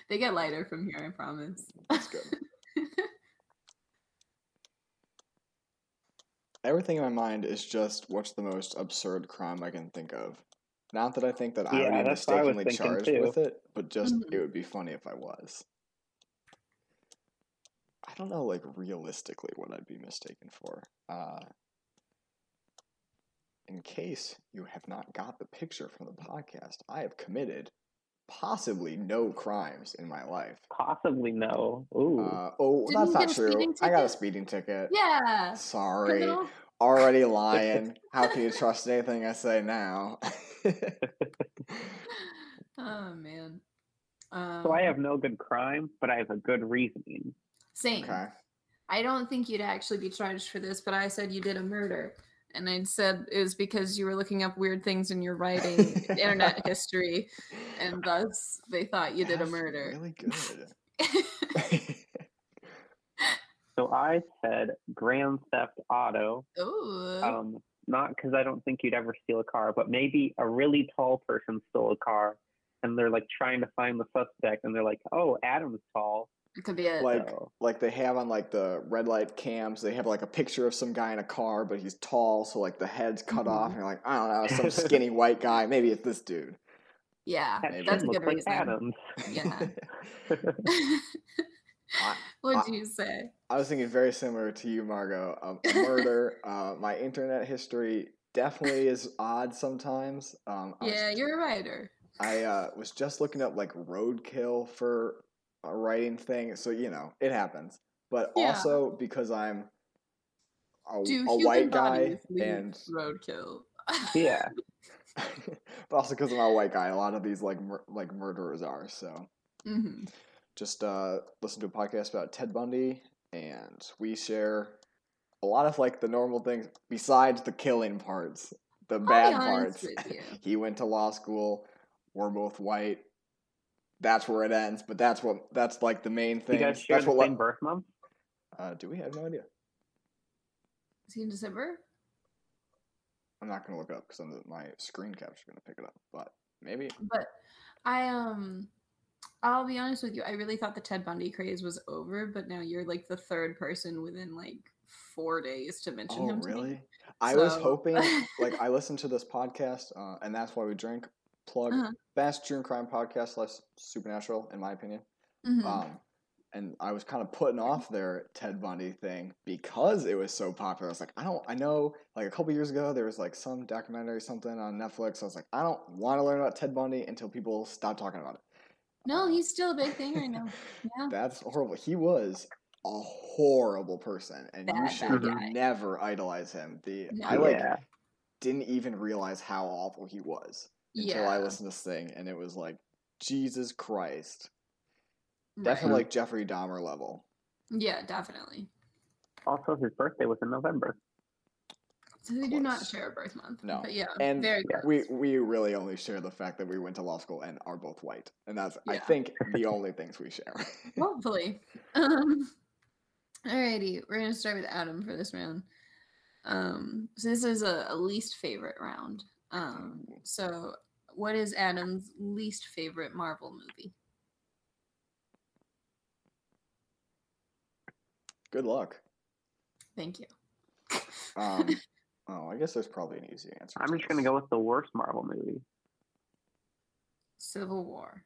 They get lighter from here, I promise. That's good. Everything in my mind is just what's the most absurd crime I can think of. Not that I think that I would be that's what I was mistakenly charged too. with it, but just Mhm. it would be funny if I was. I don't know, like realistically, what I'd be mistaken for. Uh, in case you have not got the picture from the podcast, I have committed possibly no crimes in my life. Possibly no. Ooh. Uh, oh, Didn't that's not true. I got a speeding ticket. yeah. Sorry. criminal. Already lying. How can you trust anything I say now? Oh man. Um, so I have no good crime, but I have a good reasoning. same. okay. I don't think you'd actually be charged for this, but I said you did a murder. And I said it was because you were looking up weird things in your writing internet history, and thus they thought you did a murder. Really good. So I said Grand Theft Auto. Ooh. Um, not because I don't think you'd ever steal a car, but maybe a really tall person stole a car, and they're like trying to find the suspect, and they're like, "Oh, Adam's tall." It could be it. like So, like they have on like the red light cams, they have like a picture of some guy in a car, but he's tall, so like the head's cut off, and you're like, I don't know, some skinny white guy. Maybe it's this dude. yeah, that that's a good like reason. Adams. Yeah. what do you say? I was thinking very similar to you, Margot. Um, a murder. uh, my internet history definitely is odd sometimes. Um, I was Yeah, you're a writer. I uh, was just looking up like roadkill for a writing thing, so you know it happens. But Yeah. also because I'm a, Do a white guy, and roadkill? yeah. but also because I'm a white guy, a lot of these like mur- like murderers are. So hmm just uh, listen to a podcast about Ted Bundy, and we share a lot of like the normal things besides the killing parts, the bad parts. he went to law school. We're both white. That's where it ends. But that's what that's like the main thing. You thing. guys share That's the what. same le- birth month? uh, do we have no idea? Is he in December? I'm not gonna look up because my screen capture is gonna pick it up. But maybe. But I um I'll be honest with you, I really thought the Ted Bundy craze was over, but now you're like the third person within like four days to mention Oh him to me. really? I was hoping. like I listened to this podcast, uh, and that's why we drink. Plug Uh-huh. best true crime podcast, less supernatural, in my opinion. Mhm. Um, and I was kind of putting off their Ted Bundy thing because it was so popular. I was like, I don't, I know, like a couple years ago, there was like some documentary, something on Netflix. I was like, I don't want to learn about Ted Bundy until people stop talking about it. no, he's still a big thing right now. Yeah. That's horrible. He was a horrible person, and you should never idolize him. The No. I like yeah. didn't even realize how awful he was until yeah. I listened to this thing, and it was like, Jesus Christ, right. definitely like Jeffrey Dahmer level. Yeah, definitely. Also, his birthday was in November. So we do not share a birth month. No. But yeah, And very yeah, we we really only share the fact that we went to law school and are both white, and that's I think the only things we share. Hopefully. Um, alrighty, we're gonna start with Adam for this round. Um, so this is a, a least favorite round. Um, so what is Adam's least favorite Marvel movie? Good luck. Thank you. Um, oh, I guess there's probably an easy answer. I'm just gonna go with the worst Marvel movie. Civil War.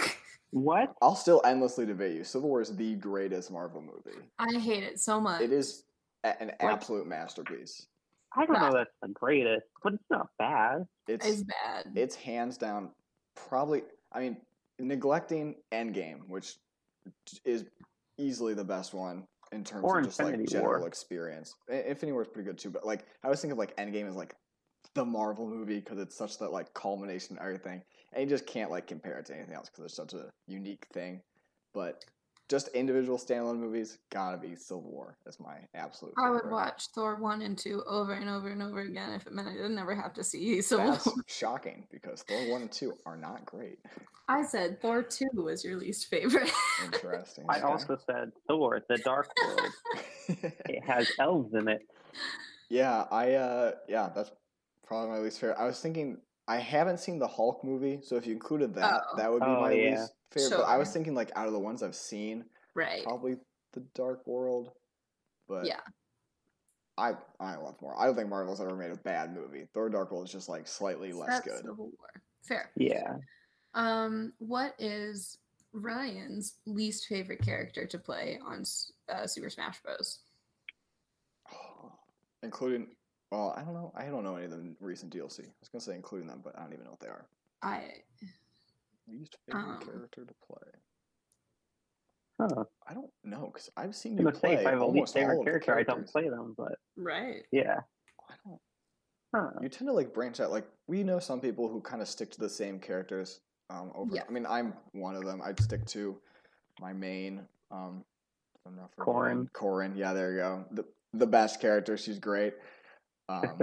What? I'll still endlessly debate you. Civil War is the greatest Marvel movie. I hate it so much. It is a- an absolute masterpiece. I don't Nah. know that's the greatest, but it's not bad. It's It's bad. it's hands down probably. I mean, neglecting Endgame, which is easily the best one. in terms Or of just like general War. experience. I- Infinity War is pretty good too, but like I was thinking of like Endgame is like the Marvel movie because it's such that like culmination of everything, and you just can't like compare it to anything else because it's such a unique thing. But just individual standalone movies, gotta be Civil War is my absolute. I would watch Thor one and two over and over and over again if it meant I didn't never have to see Civil That's War. shocking because Thor one and two are not great. I said Thor two was your least favorite. Interesting. I okay. also said Thor: The Dark World. it has elves in it. Yeah, I uh yeah, that's probably my least favorite. I was thinking I haven't seen the Hulk movie, so if you included that, Oh. that would be Oh, my yeah. least favorite. But I was thinking like out of the ones I've seen, right. probably the Dark World. But Yeah. I I love more. I don't think Marvel's ever made a bad movie. Thor Dark World is just like slightly less That's good. Civil War. Fair. Yeah. Um, what is Ryan's least favorite character to play on uh, Super Smash Bros? Including well, I don't know. I don't know any of the recent DLC. I was gonna say including them, but I don't even know what they are. I Least favorite Um. character to play. Huh. I don't know because I've seen I'm you play if I have a least almost favorite character, I don't play them. But right. yeah. I don't. Huh. You tend to like branch out. Like we know some people who kind of stick to the same characters. Um, over. Yeah. I mean, I'm one of them. I'd stick to my main. Um, I'm not forgetting- Corrin. Corrin. Yeah, there you go. The the best character. She's great. Um,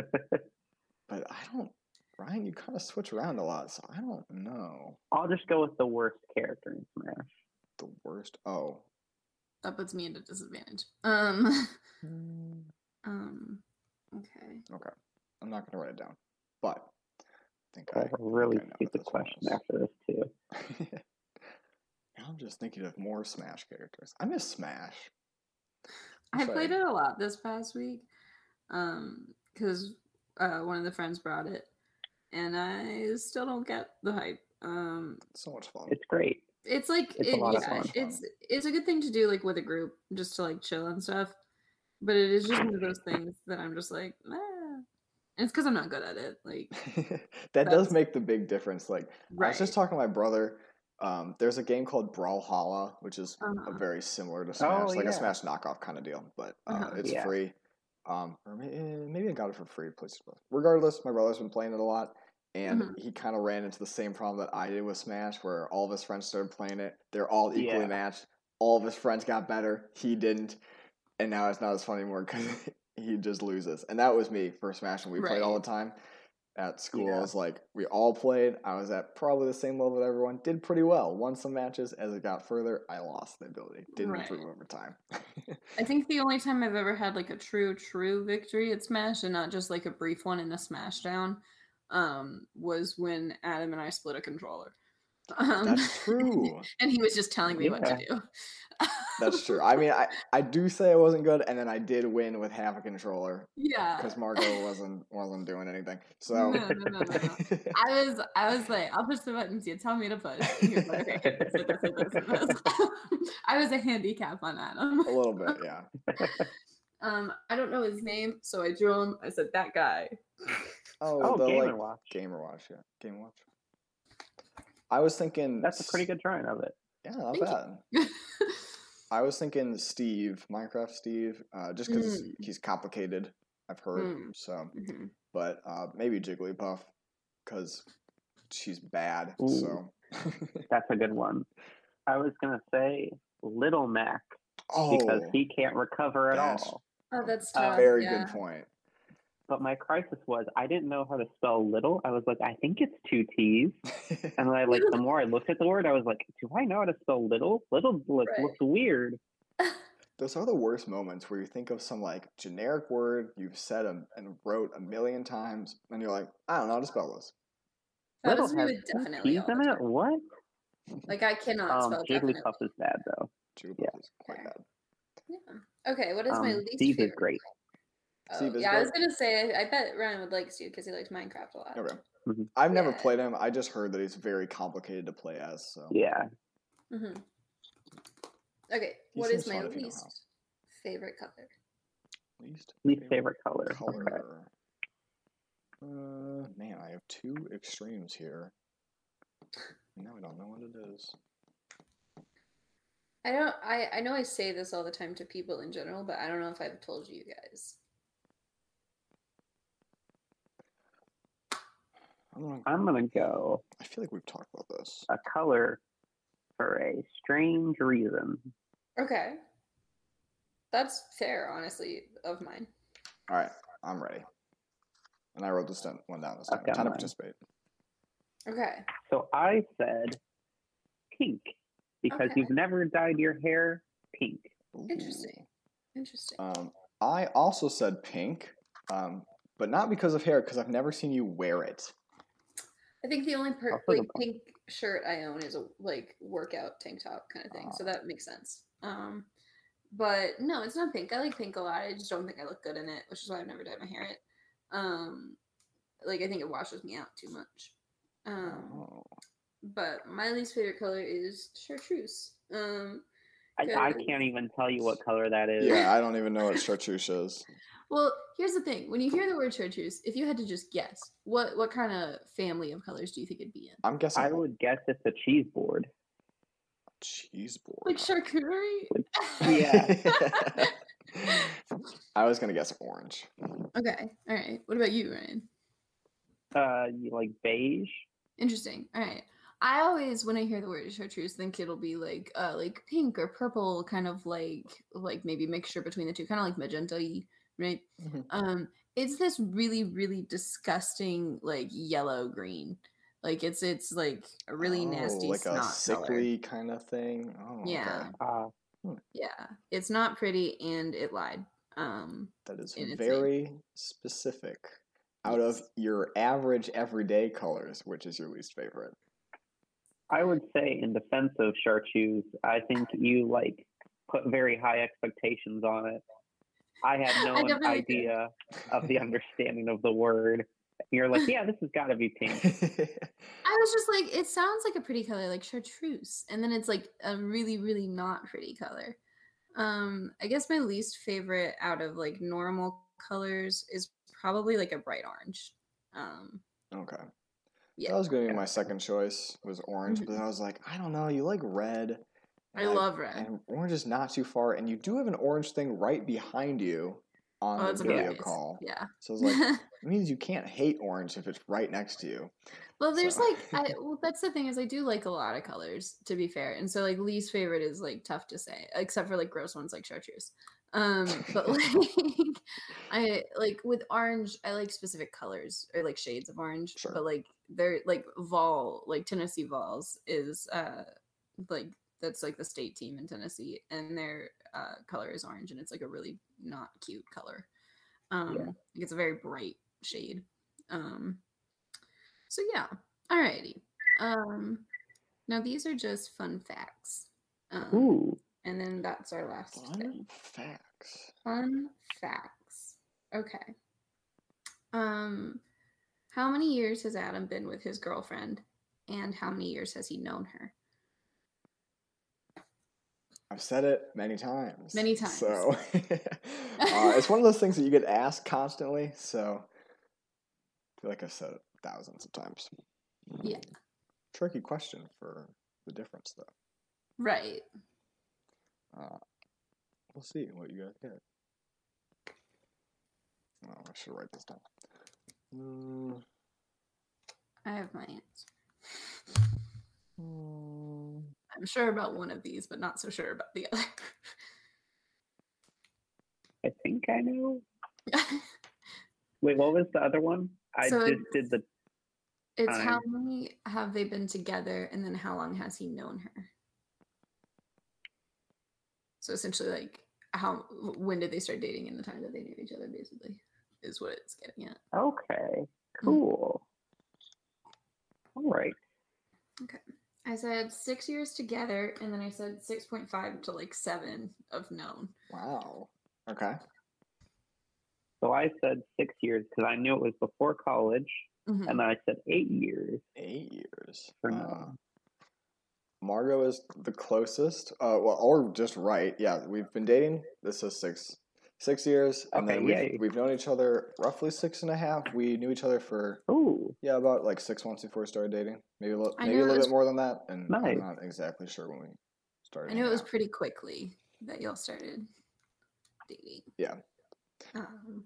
but I don't. Ryan, you kind of switch around a lot, so I don't know. I'll just go with the worst character in Smash. The worst. Oh. That puts me at a disadvantage. Um. Hmm, um. Okay. Okay. I'm not gonna write it down, but I think I I have a really I know what stupid this question is. after this too. I'm just thinking of more Smash characters. I miss Smash. I Sorry. played it a lot this past week, um, because uh, one of the friends brought it, and I still don't get the hype. Um, So much fun. It's great. it's like It's it- yeah, it's it's a good thing to do like with a group just to like chill and stuff, but it is just one of those things that I'm just like, ah. And it's because I'm not good at it. Like, that does make the big difference. Like I was just talking to my brother. Um, there's a game called Brawlhalla, which is a Uh-huh. very similar to Smash, like yeah. a Smash knockoff kind of deal, but uh, Uh-huh. it's Yeah. free. Um, or may- eh, maybe I got it for free. PlayStation Plus. Regardless, my brother's been playing it a lot, and Mhm. he kind of ran into the same problem that I did with Smash, where all of his friends started playing it. They're all equally Yeah. matched. All of his friends got better. He didn't, and now it's not as fun anymore because he just loses. And that was me for Smash, and we played all the time at school. Yeah. Was like we all played. I was at probably the same level with everyone. Did pretty well. Won some matches. As it got further, I lost the ability. Didn't Right. improve over time. I think the only time I've ever had like a true, true victory at Smash and not just like a brief one in a Smashdown um, was when Adam and I split a controller. Um, That's true. and he was just telling me what to do. That's true. I mean, I, I do say I wasn't good, and then I did win with half a controller yeah. because Margot wasn't wasn't doing anything. So No, no, no. I was I was like, I'll push the buttons, you tell me to push. Was like, okay, this, this, hit this, hit this. I was a handicap on Adam. a little bit, yeah. Um, I don't know his name, so I drew him. I said that guy. Oh, Oh, the Game like Watch. Gamer Watch, yeah, Game Watch. I was thinking That's a pretty good drawing of it. Yeah, not Thank bad. I was thinking Steve, Minecraft Steve, uh, just because Mm. he's complicated. I've heard Mm. so, Mhm. but uh, maybe Jigglypuff because she's bad. Ooh. So, That's a good one. I was gonna say Little Mac oh, because he can't recover at all. Oh, that's Uh, very yeah. good point. But my crisis was I didn't know how to spell little. I was like, I think it's two T's. And then I like the more I looked at the word, I was like, Do I know how to spell little? Little look, Right. looks weird. Those are the worst moments where you think of some like generic word you've said a, and wrote a million times, and you're like, I don't know how to spell this. That little was me has definitely. T's in it. What? Like I cannot Um, spell definitely. Jigglypuff is bad though. Jigglypuff Yeah. is quite bad. Yeah. Okay, what is my Um, least Steve is favorite? great. Oh, Steve is yeah, I was gonna say I bet Ryan would like Steve because he likes Minecraft a lot. Okay. Mhm. I've never Yeah. played him. I just heard that he's very complicated to play as. So Yeah. Mm-hmm. Okay, He what is my fun you know least favorite color? least Least favorite color. Okay. Uh, man, I have two extremes here. Now I don't know what it is. I don't. I I know I say this all the time to people in general, but I don't know if I've told you guys. I'm gonna, go I feel like we've talked about this. a color for a strange reason. Okay. That's fair, honestly, of mine. All right, I'm ready. And I wrote this down, one down this time. Okay, Time to participate. Okay. So I said pink because Okay. you've never dyed your hair pink. Interesting. Interesting. Um, I also said pink, um, but not because of hair, because I've never seen you wear it. I think the only per- like pink shirt I own is a like workout tank top kind of thing, so Ah. that makes sense. Um, but no, it's not pink. I like pink a lot. I just don't think I look good in it, which is why I've never dyed my hair it. Um, like I think it washes me out too much. Um, Oh. but my least favorite color is chartreuse. Um, I, I can't even tell you what color that is. Yeah, I don't even know what chartreuse is. well, here's the thing: when you hear the word chartreuse, if you had to just guess, what what kind of family of colors do you think it'd be in? I'm guessing I would guess it's a cheese board. cheese board. Like charcuterie? Yeah. I was gonna guess orange. okay. All right. What about you, Ryan? Uh, you like beige? Interesting. All right. I always, when I hear the word chartreuse, think it'll be like, uh, like pink or purple, kind of like, like maybe mixture between the two, kind of like magenta right? Mhm. Um, it's this really, really disgusting, like yellow green. Like it's, it's like a really Oh, nasty, like a snot color. sickly kind of thing. Oh, Yeah. okay. Uh, Yeah, it's not pretty, and it lied. Um, That is very specific. Out of your average everyday colors, which is your least favorite? I would say, in defense of chartreuse, I think you like put very high expectations on it. I had I no did. idea of the understanding of the word. You're like, yeah, this has got to be pink. I was just like, it sounds like a pretty color, like chartreuse, and then it's like a really, really not pretty color. Um, I guess my least favorite out of like normal colors is probably like a bright orange. Um, okay. Yeah. That was going to be my second choice was orange, mm-hmm. but then I was like, I don't know. You like red. I love red. And orange is not too far, and you do have an orange thing right behind you on Oh, the video call. Yeah. So it's like it means you can't hate orange if it's right next to you. Well, there's So- like, I, well, that's the thing is I do like a lot of colors to be fair, and so like least favorite is like tough to say, except for like gross ones like chartreuse. Um, but like I like with orange, I like specific colors or like shades of orange. Sure. But like they're like Vol, like Tennessee Vols is uh like that's like the state team in Tennessee, and their uh, color is orange, and it's like a really not cute color. Um, like, it's a very bright shade. Um, so yeah, alrighty. Um, now these are just fun facts. Um, Ooh, and then that's our last Fun thing. facts. Fun facts. Okay. Um, how many years has Adam been with his girlfriend, and how many years has he known her? I've said it many times. Many times. So uh, it's one of those things that you get asked constantly. So I feel like I've said it thousands of times. Yeah. Tricky question for the difference, though. Right. Uh, we'll see what you guys get. Oh, I should write this down. Mm, I have my answer. mm, I'm sure about one of these, but not so sure about the other. I think I know. Wait, what was the other one? I So just did the. it's how Time. many have they been together, and then how long has he known her? So essentially, like how when did they start dating and the time that they knew each other, basically, is what it's getting at. Okay, cool. All right. Okay. I said six years together, and then I said six point five to like seven of known. wow. Okay. So I said six years because I knew it was before college, Mhm. and then I said eight years Eight years. for Uh, now. Margot is the closest. Uh, well, or just right. Yeah, we've been dating. This is six, six years, and Okay, then we've, yay. we've known each other roughly six and a half. We knew each other for Ooh, yeah, about like six months before we started dating. Maybe a little, maybe a little it's- bit more than that. And Nice. I'm not exactly sure when we started. I knew it was pretty quickly that y'all started dating. Yeah. Um,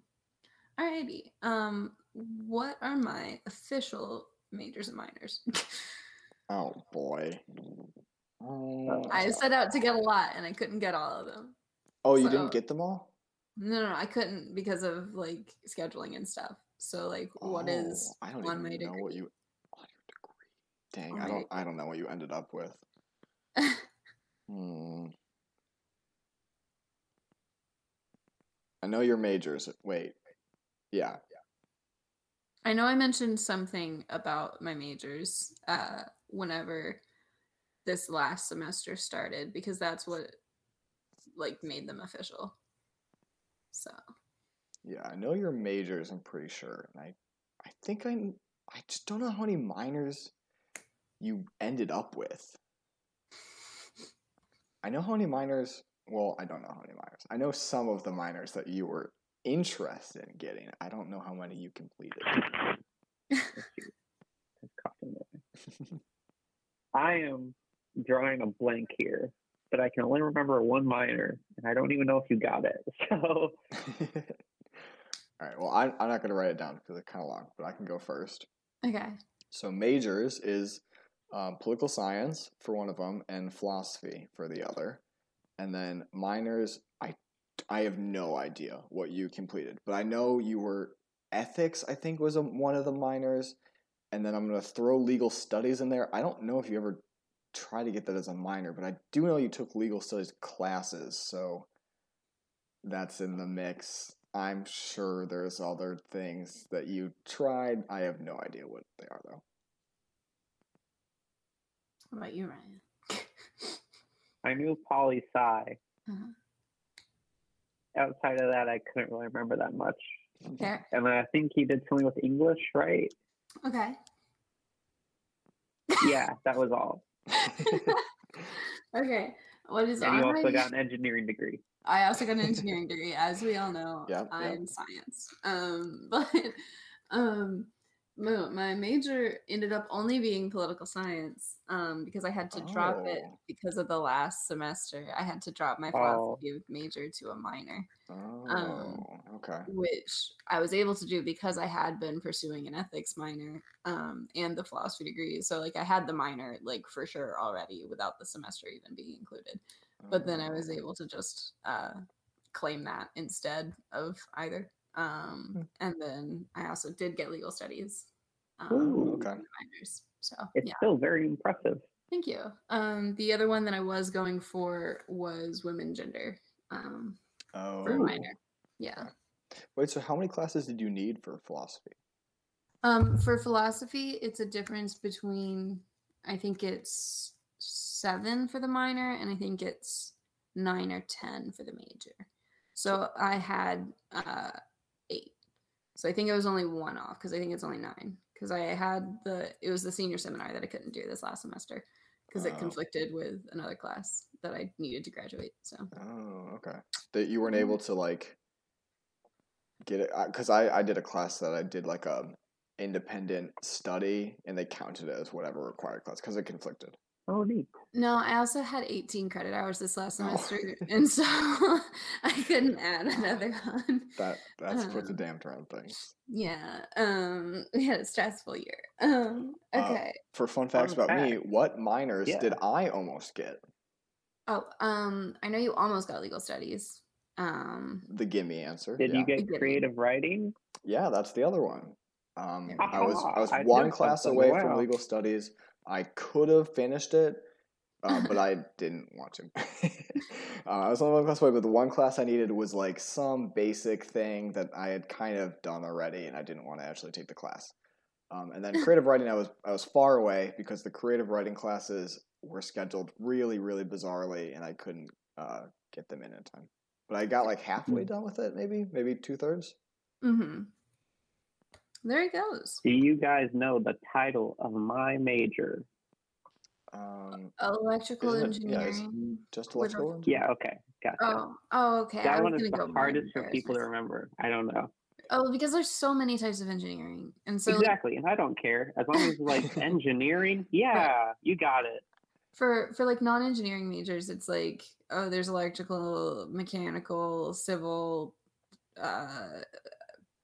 alrighty. Um, what are my official majors and minors? Oh boy. Um, I set out to get a lot and I couldn't get all of them. oh, you so- didn't get them all. No, no, no, I couldn't because of like scheduling and stuff. So like, what is Oh, I don't on even my know what you on your degree. Dang, On I don't. I don't know what you ended up with. Hmm. I know your majors. Wait. Yeah, yeah. I know I mentioned something about my majors uh, whenever this last semester started because that's what like made them official. So Yeah, I know your majors. I'm pretty sure, and I, I think I, I just don't know how many minors you ended up with. I know how many minors. Well, I don't know how many minors. I know some of the minors that you were interested in getting. I don't know how many you completed. I am drawing a blank here, but I can only remember one minor, and I don't even know if you got it. So All right. Well, I'm, I'm not going to write it down because it's kind of long, but I can go first. okay, So majors is um, political science for one of them and philosophy for the other, and then minors. I I have no idea what you completed, but I know you were ethics. I think was a, one of the minors, and then I'm gonna throw legal studies in there. I don't know if you ever tried to get that as a minor, but I do know you took legal studies classes, so that's in the mix. I'm sure there's other things that you tried. I have no idea what they are though. what about you, Ryan? I knew poli sci. Uh-huh. Outside of that, I couldn't really remember that much. Fair. And then I think he did something with English, right? Okay. Yeah, that was all. okay. What is And you also my- got an engineering degree. I also got an engineering degree, as we all know. Yep, yep. I'm science. Um, but um, my, my major ended up only being political science um, because I had to drop it Oh. because of the last semester. I had to drop my Oh. philosophy major to a minor, Oh, okay. which I was able to do because I had been pursuing an ethics minor um, and the philosophy degree. So like I had the minor like for sure already without the semester even being included but then I was Oh. able to just uh, claim that instead of either. Um, Hmm. and then I also did get legal studies. Um, Ooh, okay. minors. So It's yeah, still very impressive. thank you. Um, the other one that I was going for was women gender um, Oh. for minor. Yeah. Wait, so how many classes did you need for philosophy? Um, for philosophy, it's a difference between I think it's seven for the minor, and I think it's nine or ten for the major. So I had uh. So I think it was only one off because I think it's only nine because I had the it was the senior seminar that I couldn't do this last semester because it Oh. conflicted with another class that I needed to graduate. So Oh, okay. That you weren't able mm-hmm. to like get it uh, because I I did a class that I did like a independent study and they counted it as whatever required class because it conflicted. Oh, neat. no, I also had 18 credit hours this last Oh. semester, and so I couldn't add another one. That that's puts a Um, damper on things. Yeah. Um we had a stressful year. Um Uh, okay. For fun facts Fun about me, what minors Yeah. did I almost get? oh, um I know you almost got legal studies. Um The gimme answer. Did yeah. you get creative writing? Yeah, that's the other one. Um, I was I was Ah, I one class something. away from legal studies. I could have finished it, uh, but I didn't want to. uh, I was only one class away, but the one class I needed was like some basic thing that I had kind of done already, and I didn't want to actually take the class. Um, and then creative writing, I was I was far away because the creative writing classes were scheduled really, really bizarrely, and I couldn't uh, get them in in time. But I got like halfway done with it, maybe, maybe two thirds. mhm. There he goes. Do you guys know the title of my major? Um, Electrical Isn't it- yeah, engineering. just electrical. engineering? Yeah, okay. Gotcha. Oh, oh, okay. That was one is the hardest for people to remember. I don't know. Oh, because there's so many types of engineering, and so exactly. And I don't care. As long as like engineering, yeah, you got it. for for like non-engineering majors, it's like oh, there's electrical, mechanical, civil, uh,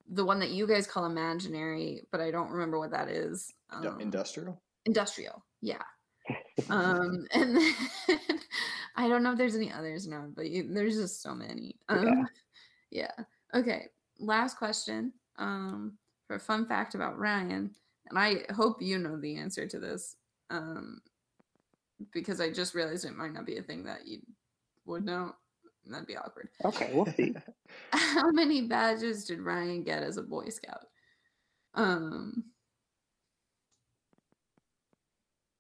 the one that you guys call imaginary, but I don't remember what that is. Um, Industrial. industrial, yeah. Um, and then I don't know if there's any others now, but you, there's just so many. Um, yeah. Okay. Last question. Um, for a fun fact about Ryan, and I hope you know the answer to this. Um, because I just realized it might not be a thing that you would know. And That'd be awkward. Okay, we'll see. How many badges did Ryan get as a Boy Scout? Um,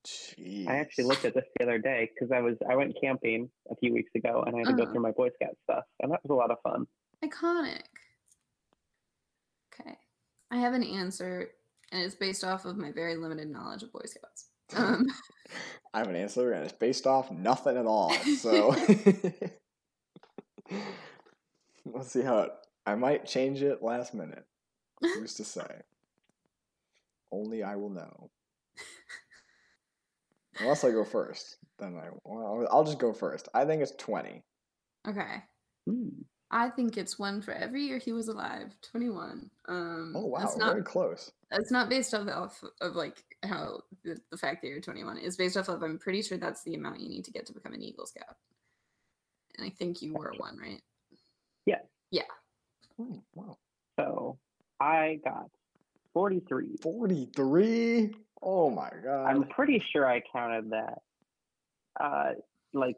Jeez. I actually looked at this the other day because I was I went camping a few weeks ago and I had to go Uh-huh. through my Boy Scout stuff and that was a lot of fun. iconic. Okay. I have an answer, and it's based off of my very limited knowledge of Boy Scouts. Um, I have an answer, and it's based off nothing at all. So let's see how it. I might change it last minute. Who's to say? Only I will know. Unless I go first, then I. Well, I'll just go first. I think it's twenty. okay. Hmm. I think it's one for every year he was alive. Twenty-one. Um, Oh wow, It's not. very close. It's not based off of, of like how the, the fact that you're 21 is based off of. I'm pretty sure that's the amount you need to get to become an Eagle Scout. And I think you were one, right? Hmm, wow, So I got 43. forty-three. Oh my god. I'm pretty sure I counted that. Uh, like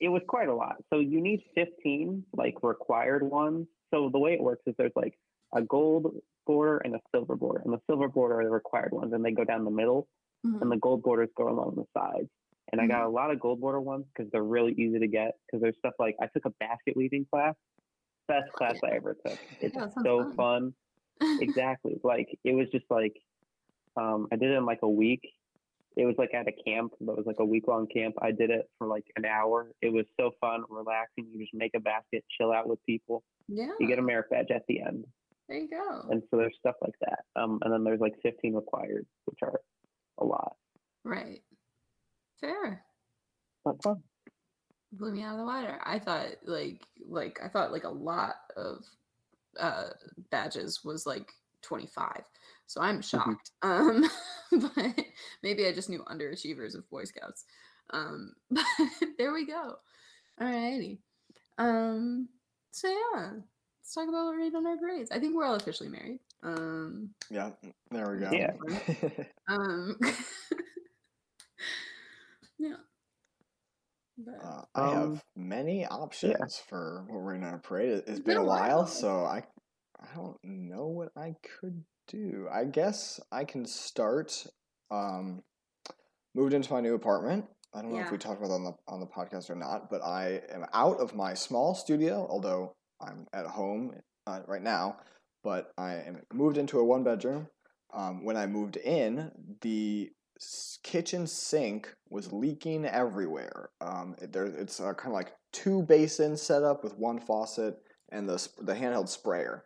it was quite a lot. So you need 15 like required ones. So the way it works is there's like a gold border and a silver border, and the silver border are the required ones, and they go down the middle, Mhm. and the gold borders go along the sides. And I got a lot of gold border ones because they're really easy to get. Because there's stuff like I took a basket weaving class, best class I ever took. It's Yeah, so fun. fun exactly like it was just like um i did it in like a week it was like at a camp that was like a week long camp i did it for like an hour it was so fun relaxing you just make a basket chill out with people yeah. you get a merit badge at the end There you go. and so there's stuff like that um and then there's like 15 required which are a lot Right. Fair. but fun Blew me out of the water. I thought like like I thought like a lot of uh badges was like 25. So I'm shocked. Um but maybe I just knew underachievers of Boy Scouts. Um but there we go. Alrighty. Um so yeah. Let's talk about what we rate on our grades. I think we're all officially married. Um yeah, there we go. Yeah. um yeah. But Uh, I Um, have many options for what we're gonna parade. It- It's It's been a while, so I I don't know what I could do. I guess I can start. Um, moved into my new apartment. I don't know if we talked about on the on the podcast or not, but I am out of my small studio, although I'm at home uh, right now. But I am moved into a one bedroom. Um, when I moved in, the kitchen sink was leaking everywhere. Um, it, there, it's uh, kind of like two basins set up with one faucet and the the handheld sprayer.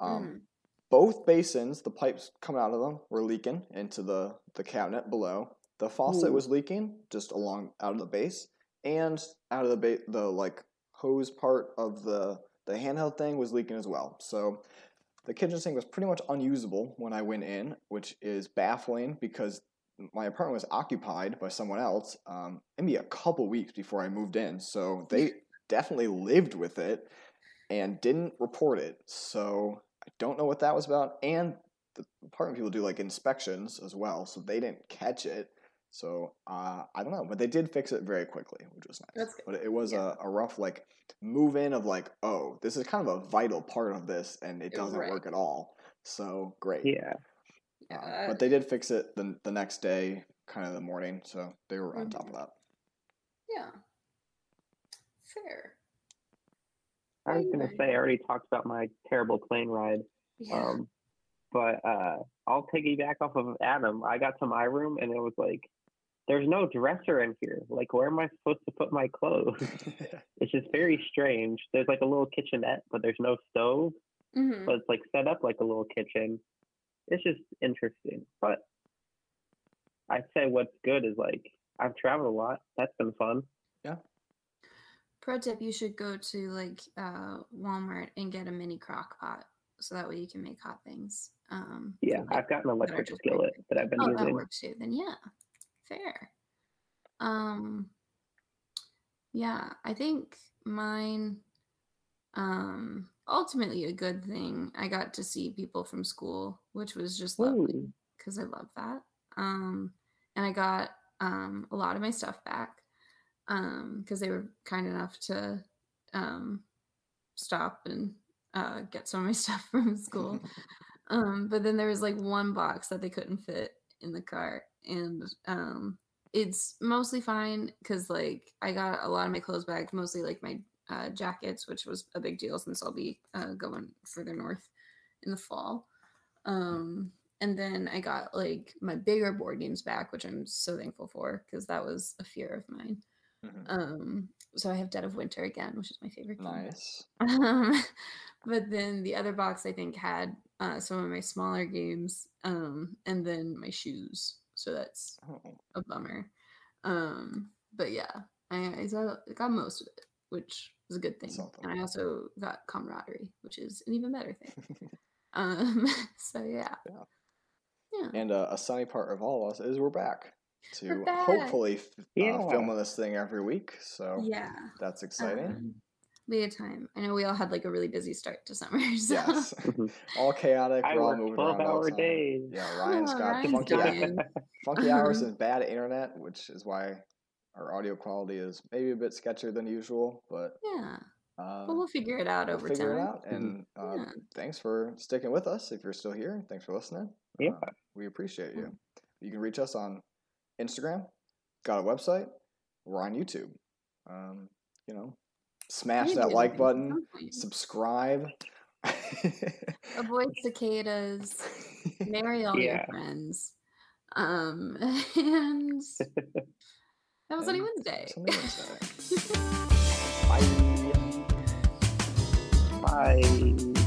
Um, Mm. Both basins, the pipes coming out of them were leaking into the the cabinet below. The faucet Ooh. was leaking just along out of the base and out of the ba- the like hose part of the the handheld thing was leaking as well. So the kitchen sink was pretty much unusable when I went in, which is baffling because my apartment was occupied by someone else um, maybe a couple weeks before I moved in. So they definitely lived with it and didn't report it. So I don't know what that was about. And the apartment people do like inspections as well, so they didn't catch it. So uh, I don't know, but they did fix it very quickly, which was nice. That's good. But it was Yeah. a, a rough like move in of like, oh, this is kind of a vital part of this, and it Yeah, doesn't right. work at all. So great. yeah Yeah, Um, but they did fix it the the next day, kind of the morning. So they were on top of Mhm. that. yeah. Fair. i was gonna say i already talked about my terrible plane ride Yeah. Um, but uh, I'll piggyback off of Adam. I got to my room and it was like, there's no dresser in here. Like, where am I supposed to put my clothes? it's just very strange. There's like a little kitchenette, but there's no stove. Mhm. But it's like set up like a little kitchen. It's just interesting. But I'd say what's good is like I've traveled a lot. That's been fun. Yeah. Pro tip: You should go to like uh, Walmart and get a mini crock pot, so that way you can make hot things. Um, Yeah, like, I've got an electric just skillet that I've been using. Oh, that works too. Then yeah, fair. Um, yeah, I think mine. Um, ultimately a good thing. I got to see people from school, which was just lovely because I love that. Um, and I got um a lot of my stuff back. Um, because they were kind enough to um stop and uh get some of my stuff from school. Um, but then there was like one box that they couldn't fit in the car, and um, it's mostly fine because like I got a lot of my clothes back, mostly like my uh, jackets, which was a big deal since I'll be uh, going further north in the fall. Um, and then I got like my bigger board games back, which I'm so thankful for because that was a fear of mine. Mhm. Um, so I have Dead of Winter again, which is my favorite. game. Nice. Um, but then the other box I think had uh, some of my smaller games, um, and then my shoes. So that's Oh, a bummer. Um, but yeah, I I got most of it, which was a good thing. Something. And I also got camaraderie, which is an even better thing. um, so yeah, Yeah. yeah. and uh, a sunny part of all of us is we're back to We're back. hopefully f- uh, filming this thing every week. So yeah. that's exciting. Um, we had time. I know we all had like a really busy start to summer. So. yes. Mhm. all chaotic. I we're all work moving 12 hour the days. Yeah, Ryan's Oh, got Ryan's funky, dying. funky hours Uh-huh. and bad internet, which is why our audio quality is maybe a bit sketchier than usual. But yeah. uh, But we'll figure it out we'll over figure time. it out. And uh, Yeah. thanks for sticking with us. If you're still here, thanks for listening. Yeah. Uh, we appreciate you. Mm. You can reach us on Instagram. Got a website. We're on YouTube. Um, you know, smash that like button. some point. Subscribe. Avoid cicadas. Marry all your friends. Um, and that was Sunny And Wednesday. Sunny Wednesday. Bye. Bye.